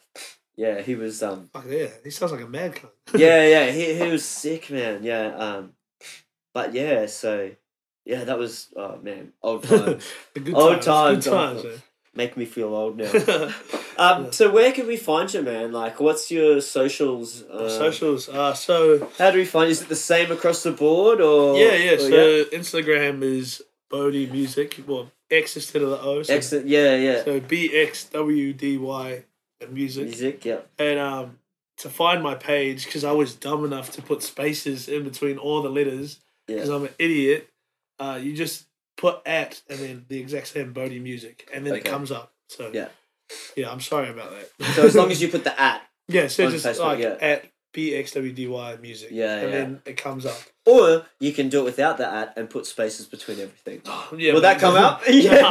yeah, he was um, Fuck yeah, he sounds like a mad cunt. yeah, yeah, he he was sick, man. Yeah, um, but yeah, so yeah, that was oh man, old times. The good Old times, times, good times. eh? Make me feel old now. Um, Yeah. so where can we find you, man? Like, what's your socials? Uh, Socials. Uh, so How do we find? Is it the same across the board, or yeah, yeah. or, So Instagram is Bowdy Music. Well, X instead of the O. So, excellent. Yeah, yeah. so B X W D Y music. Music, yeah. And um, to find my page, because I was dumb enough to put spaces in between all the letters, because Yeah. I'm an idiot, uh, you just put at and then the exact same Bowdy music, and then it comes up. So Yeah. yeah, I'm sorry about that. So as long as you put the at, yeah, so just Facebook, like yeah. at BXWDY music, Yeah, and yeah. then it comes up. or you can do it without the at and put spaces between everything. Yeah, Will that come out? yeah,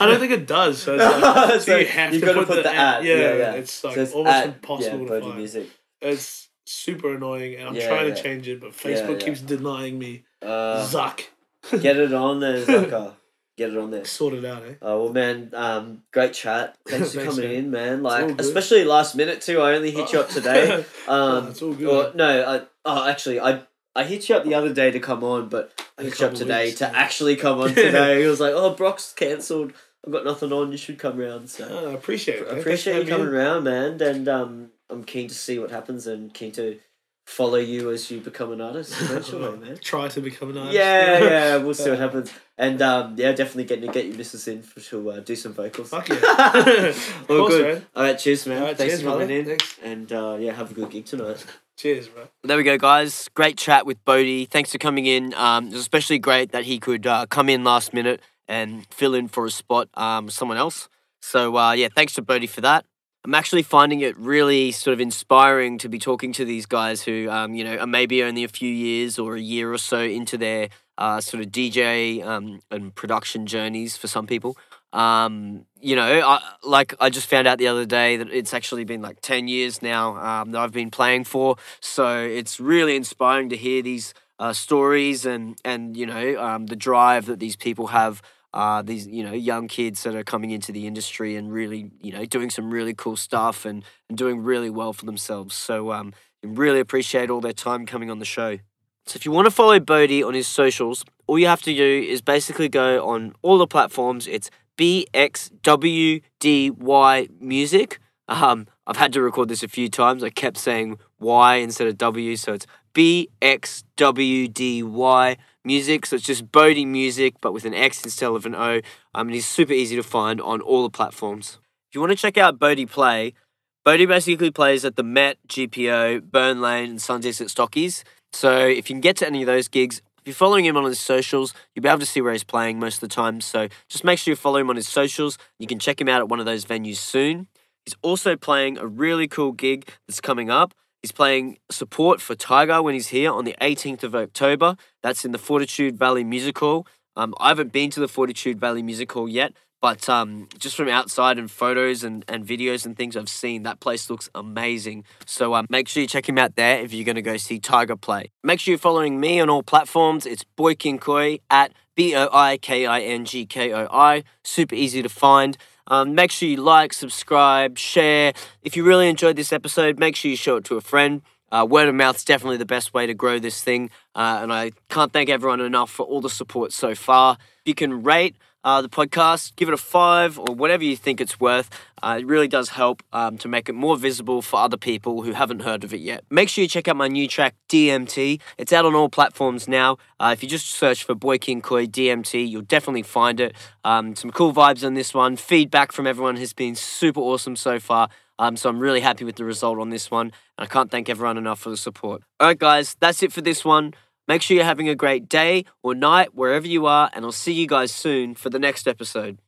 I don't think it does. So, it's like, so, you have to put, put the, the at. at, Yeah, yeah, yeah. it's like So it's almost at, impossible yeah, to Bowdy find. music. It's super annoying, and I'm trying to change it, but Facebook keeps denying me. Uh, Zuck, get it on there, Zucker. Get it on there. sort it out, eh? Oh well, man. Um, great chat. Thanks for Thanks, coming man. in, man. Like, especially last minute too. I only hit you up today. Um, it's all good. Or, no, I, oh, actually, I I hit you up the other day to come on, but I hit you up today weeks, to yeah. actually come on today. He was like, "Oh, Brock's cancelled. I've got nothing on. You should come round." So Oh, I appreciate it. I appreciate you coming having around, man. And um, I'm keen to see what happens and keen to follow you as you become an artist eventually, man. Try to become an artist. Yeah, yeah, we'll see what happens. And um, yeah, definitely getting to get your missus in for to uh, do some vocals. Fuck yeah. All course, good. man. All right, cheers, man. All right, Thanks cheers, for coming brother. in. Thanks. And uh, yeah, have a good gig tonight. Cheers, bro. There we go, guys. Great chat with Bowdy. Thanks for coming in. Um, it was especially great that he could uh, come in last minute and fill in for a spot um, with someone else. So, uh, yeah, thanks to Bowdy for that. I'm actually finding it really sort of inspiring to be talking to these guys who, um, you know, are maybe only a few years or a year or so into their uh, sort of DJ um, and production journeys for some people. Um, you know, I, like I just found out the other day that it's actually been like 10 years now um, that I've been playing for. So it's really inspiring to hear these uh, stories and, and, you know, um, the drive that these people have. Uh, these you know young kids that are coming into the industry and really you know doing some really cool stuff and, and doing really well for themselves. So um, really appreciate all their time coming on the show. So if you want to follow Bowdy on his socials, all you have to do is basically go on all the platforms. It's BXWDY Music. Um, I've had to record this a few times. I kept saying Y instead of W, so it's BXWDY Music. So it's just Bowdy Music, but with an X instead of an O. Um, and he's super easy to find on all the platforms. If you want to check out Bowdy play, Bowdy basically plays at the Met, GPO, Burn Lane, and Sundays at Stockies. So if you can get to any of those gigs, if you're following him on his socials, you'll be able to see where he's playing most of the time. So just make sure you follow him on his socials. You can check him out at one of those venues soon. He's also playing a really cool gig that's coming up. He's playing support for Tiger when he's here on the 18th of October. That's in the Fortitude Valley Music Hall. Um, I haven't been to the Fortitude Valley Music Hall yet, but um, just from outside and photos and, and videos and things I've seen, that place looks amazing. So um, make sure you check him out there if you're going to go see Tiger play. Make sure you're following me on all platforms. It's Boi King Koi at B O I K I N G K O I. Super easy to find. Um, make sure you like, subscribe, share. If you really enjoyed this episode, make sure you show it to a friend. Uh, word of mouth is definitely the best way to grow this thing. Uh, and I can't thank everyone enough for all the support so far. You can rate uh, the podcast, give it a five or whatever you think it's worth. Uh, it really does help um, to make it more visible for other people who haven't heard of it yet. Make sure you check out my new track, DMT. It's out on all platforms now. Uh, if you just search for Boi King Koi DMT, you'll definitely find it. Um, some cool vibes on this one. Feedback from everyone has been super awesome so far. Um, so I'm really happy with the result on this one. And I can't thank everyone enough for the support. All right, guys, that's it for this one. Make sure you're having a great day or night wherever you are, and I'll see you guys soon for the next episode.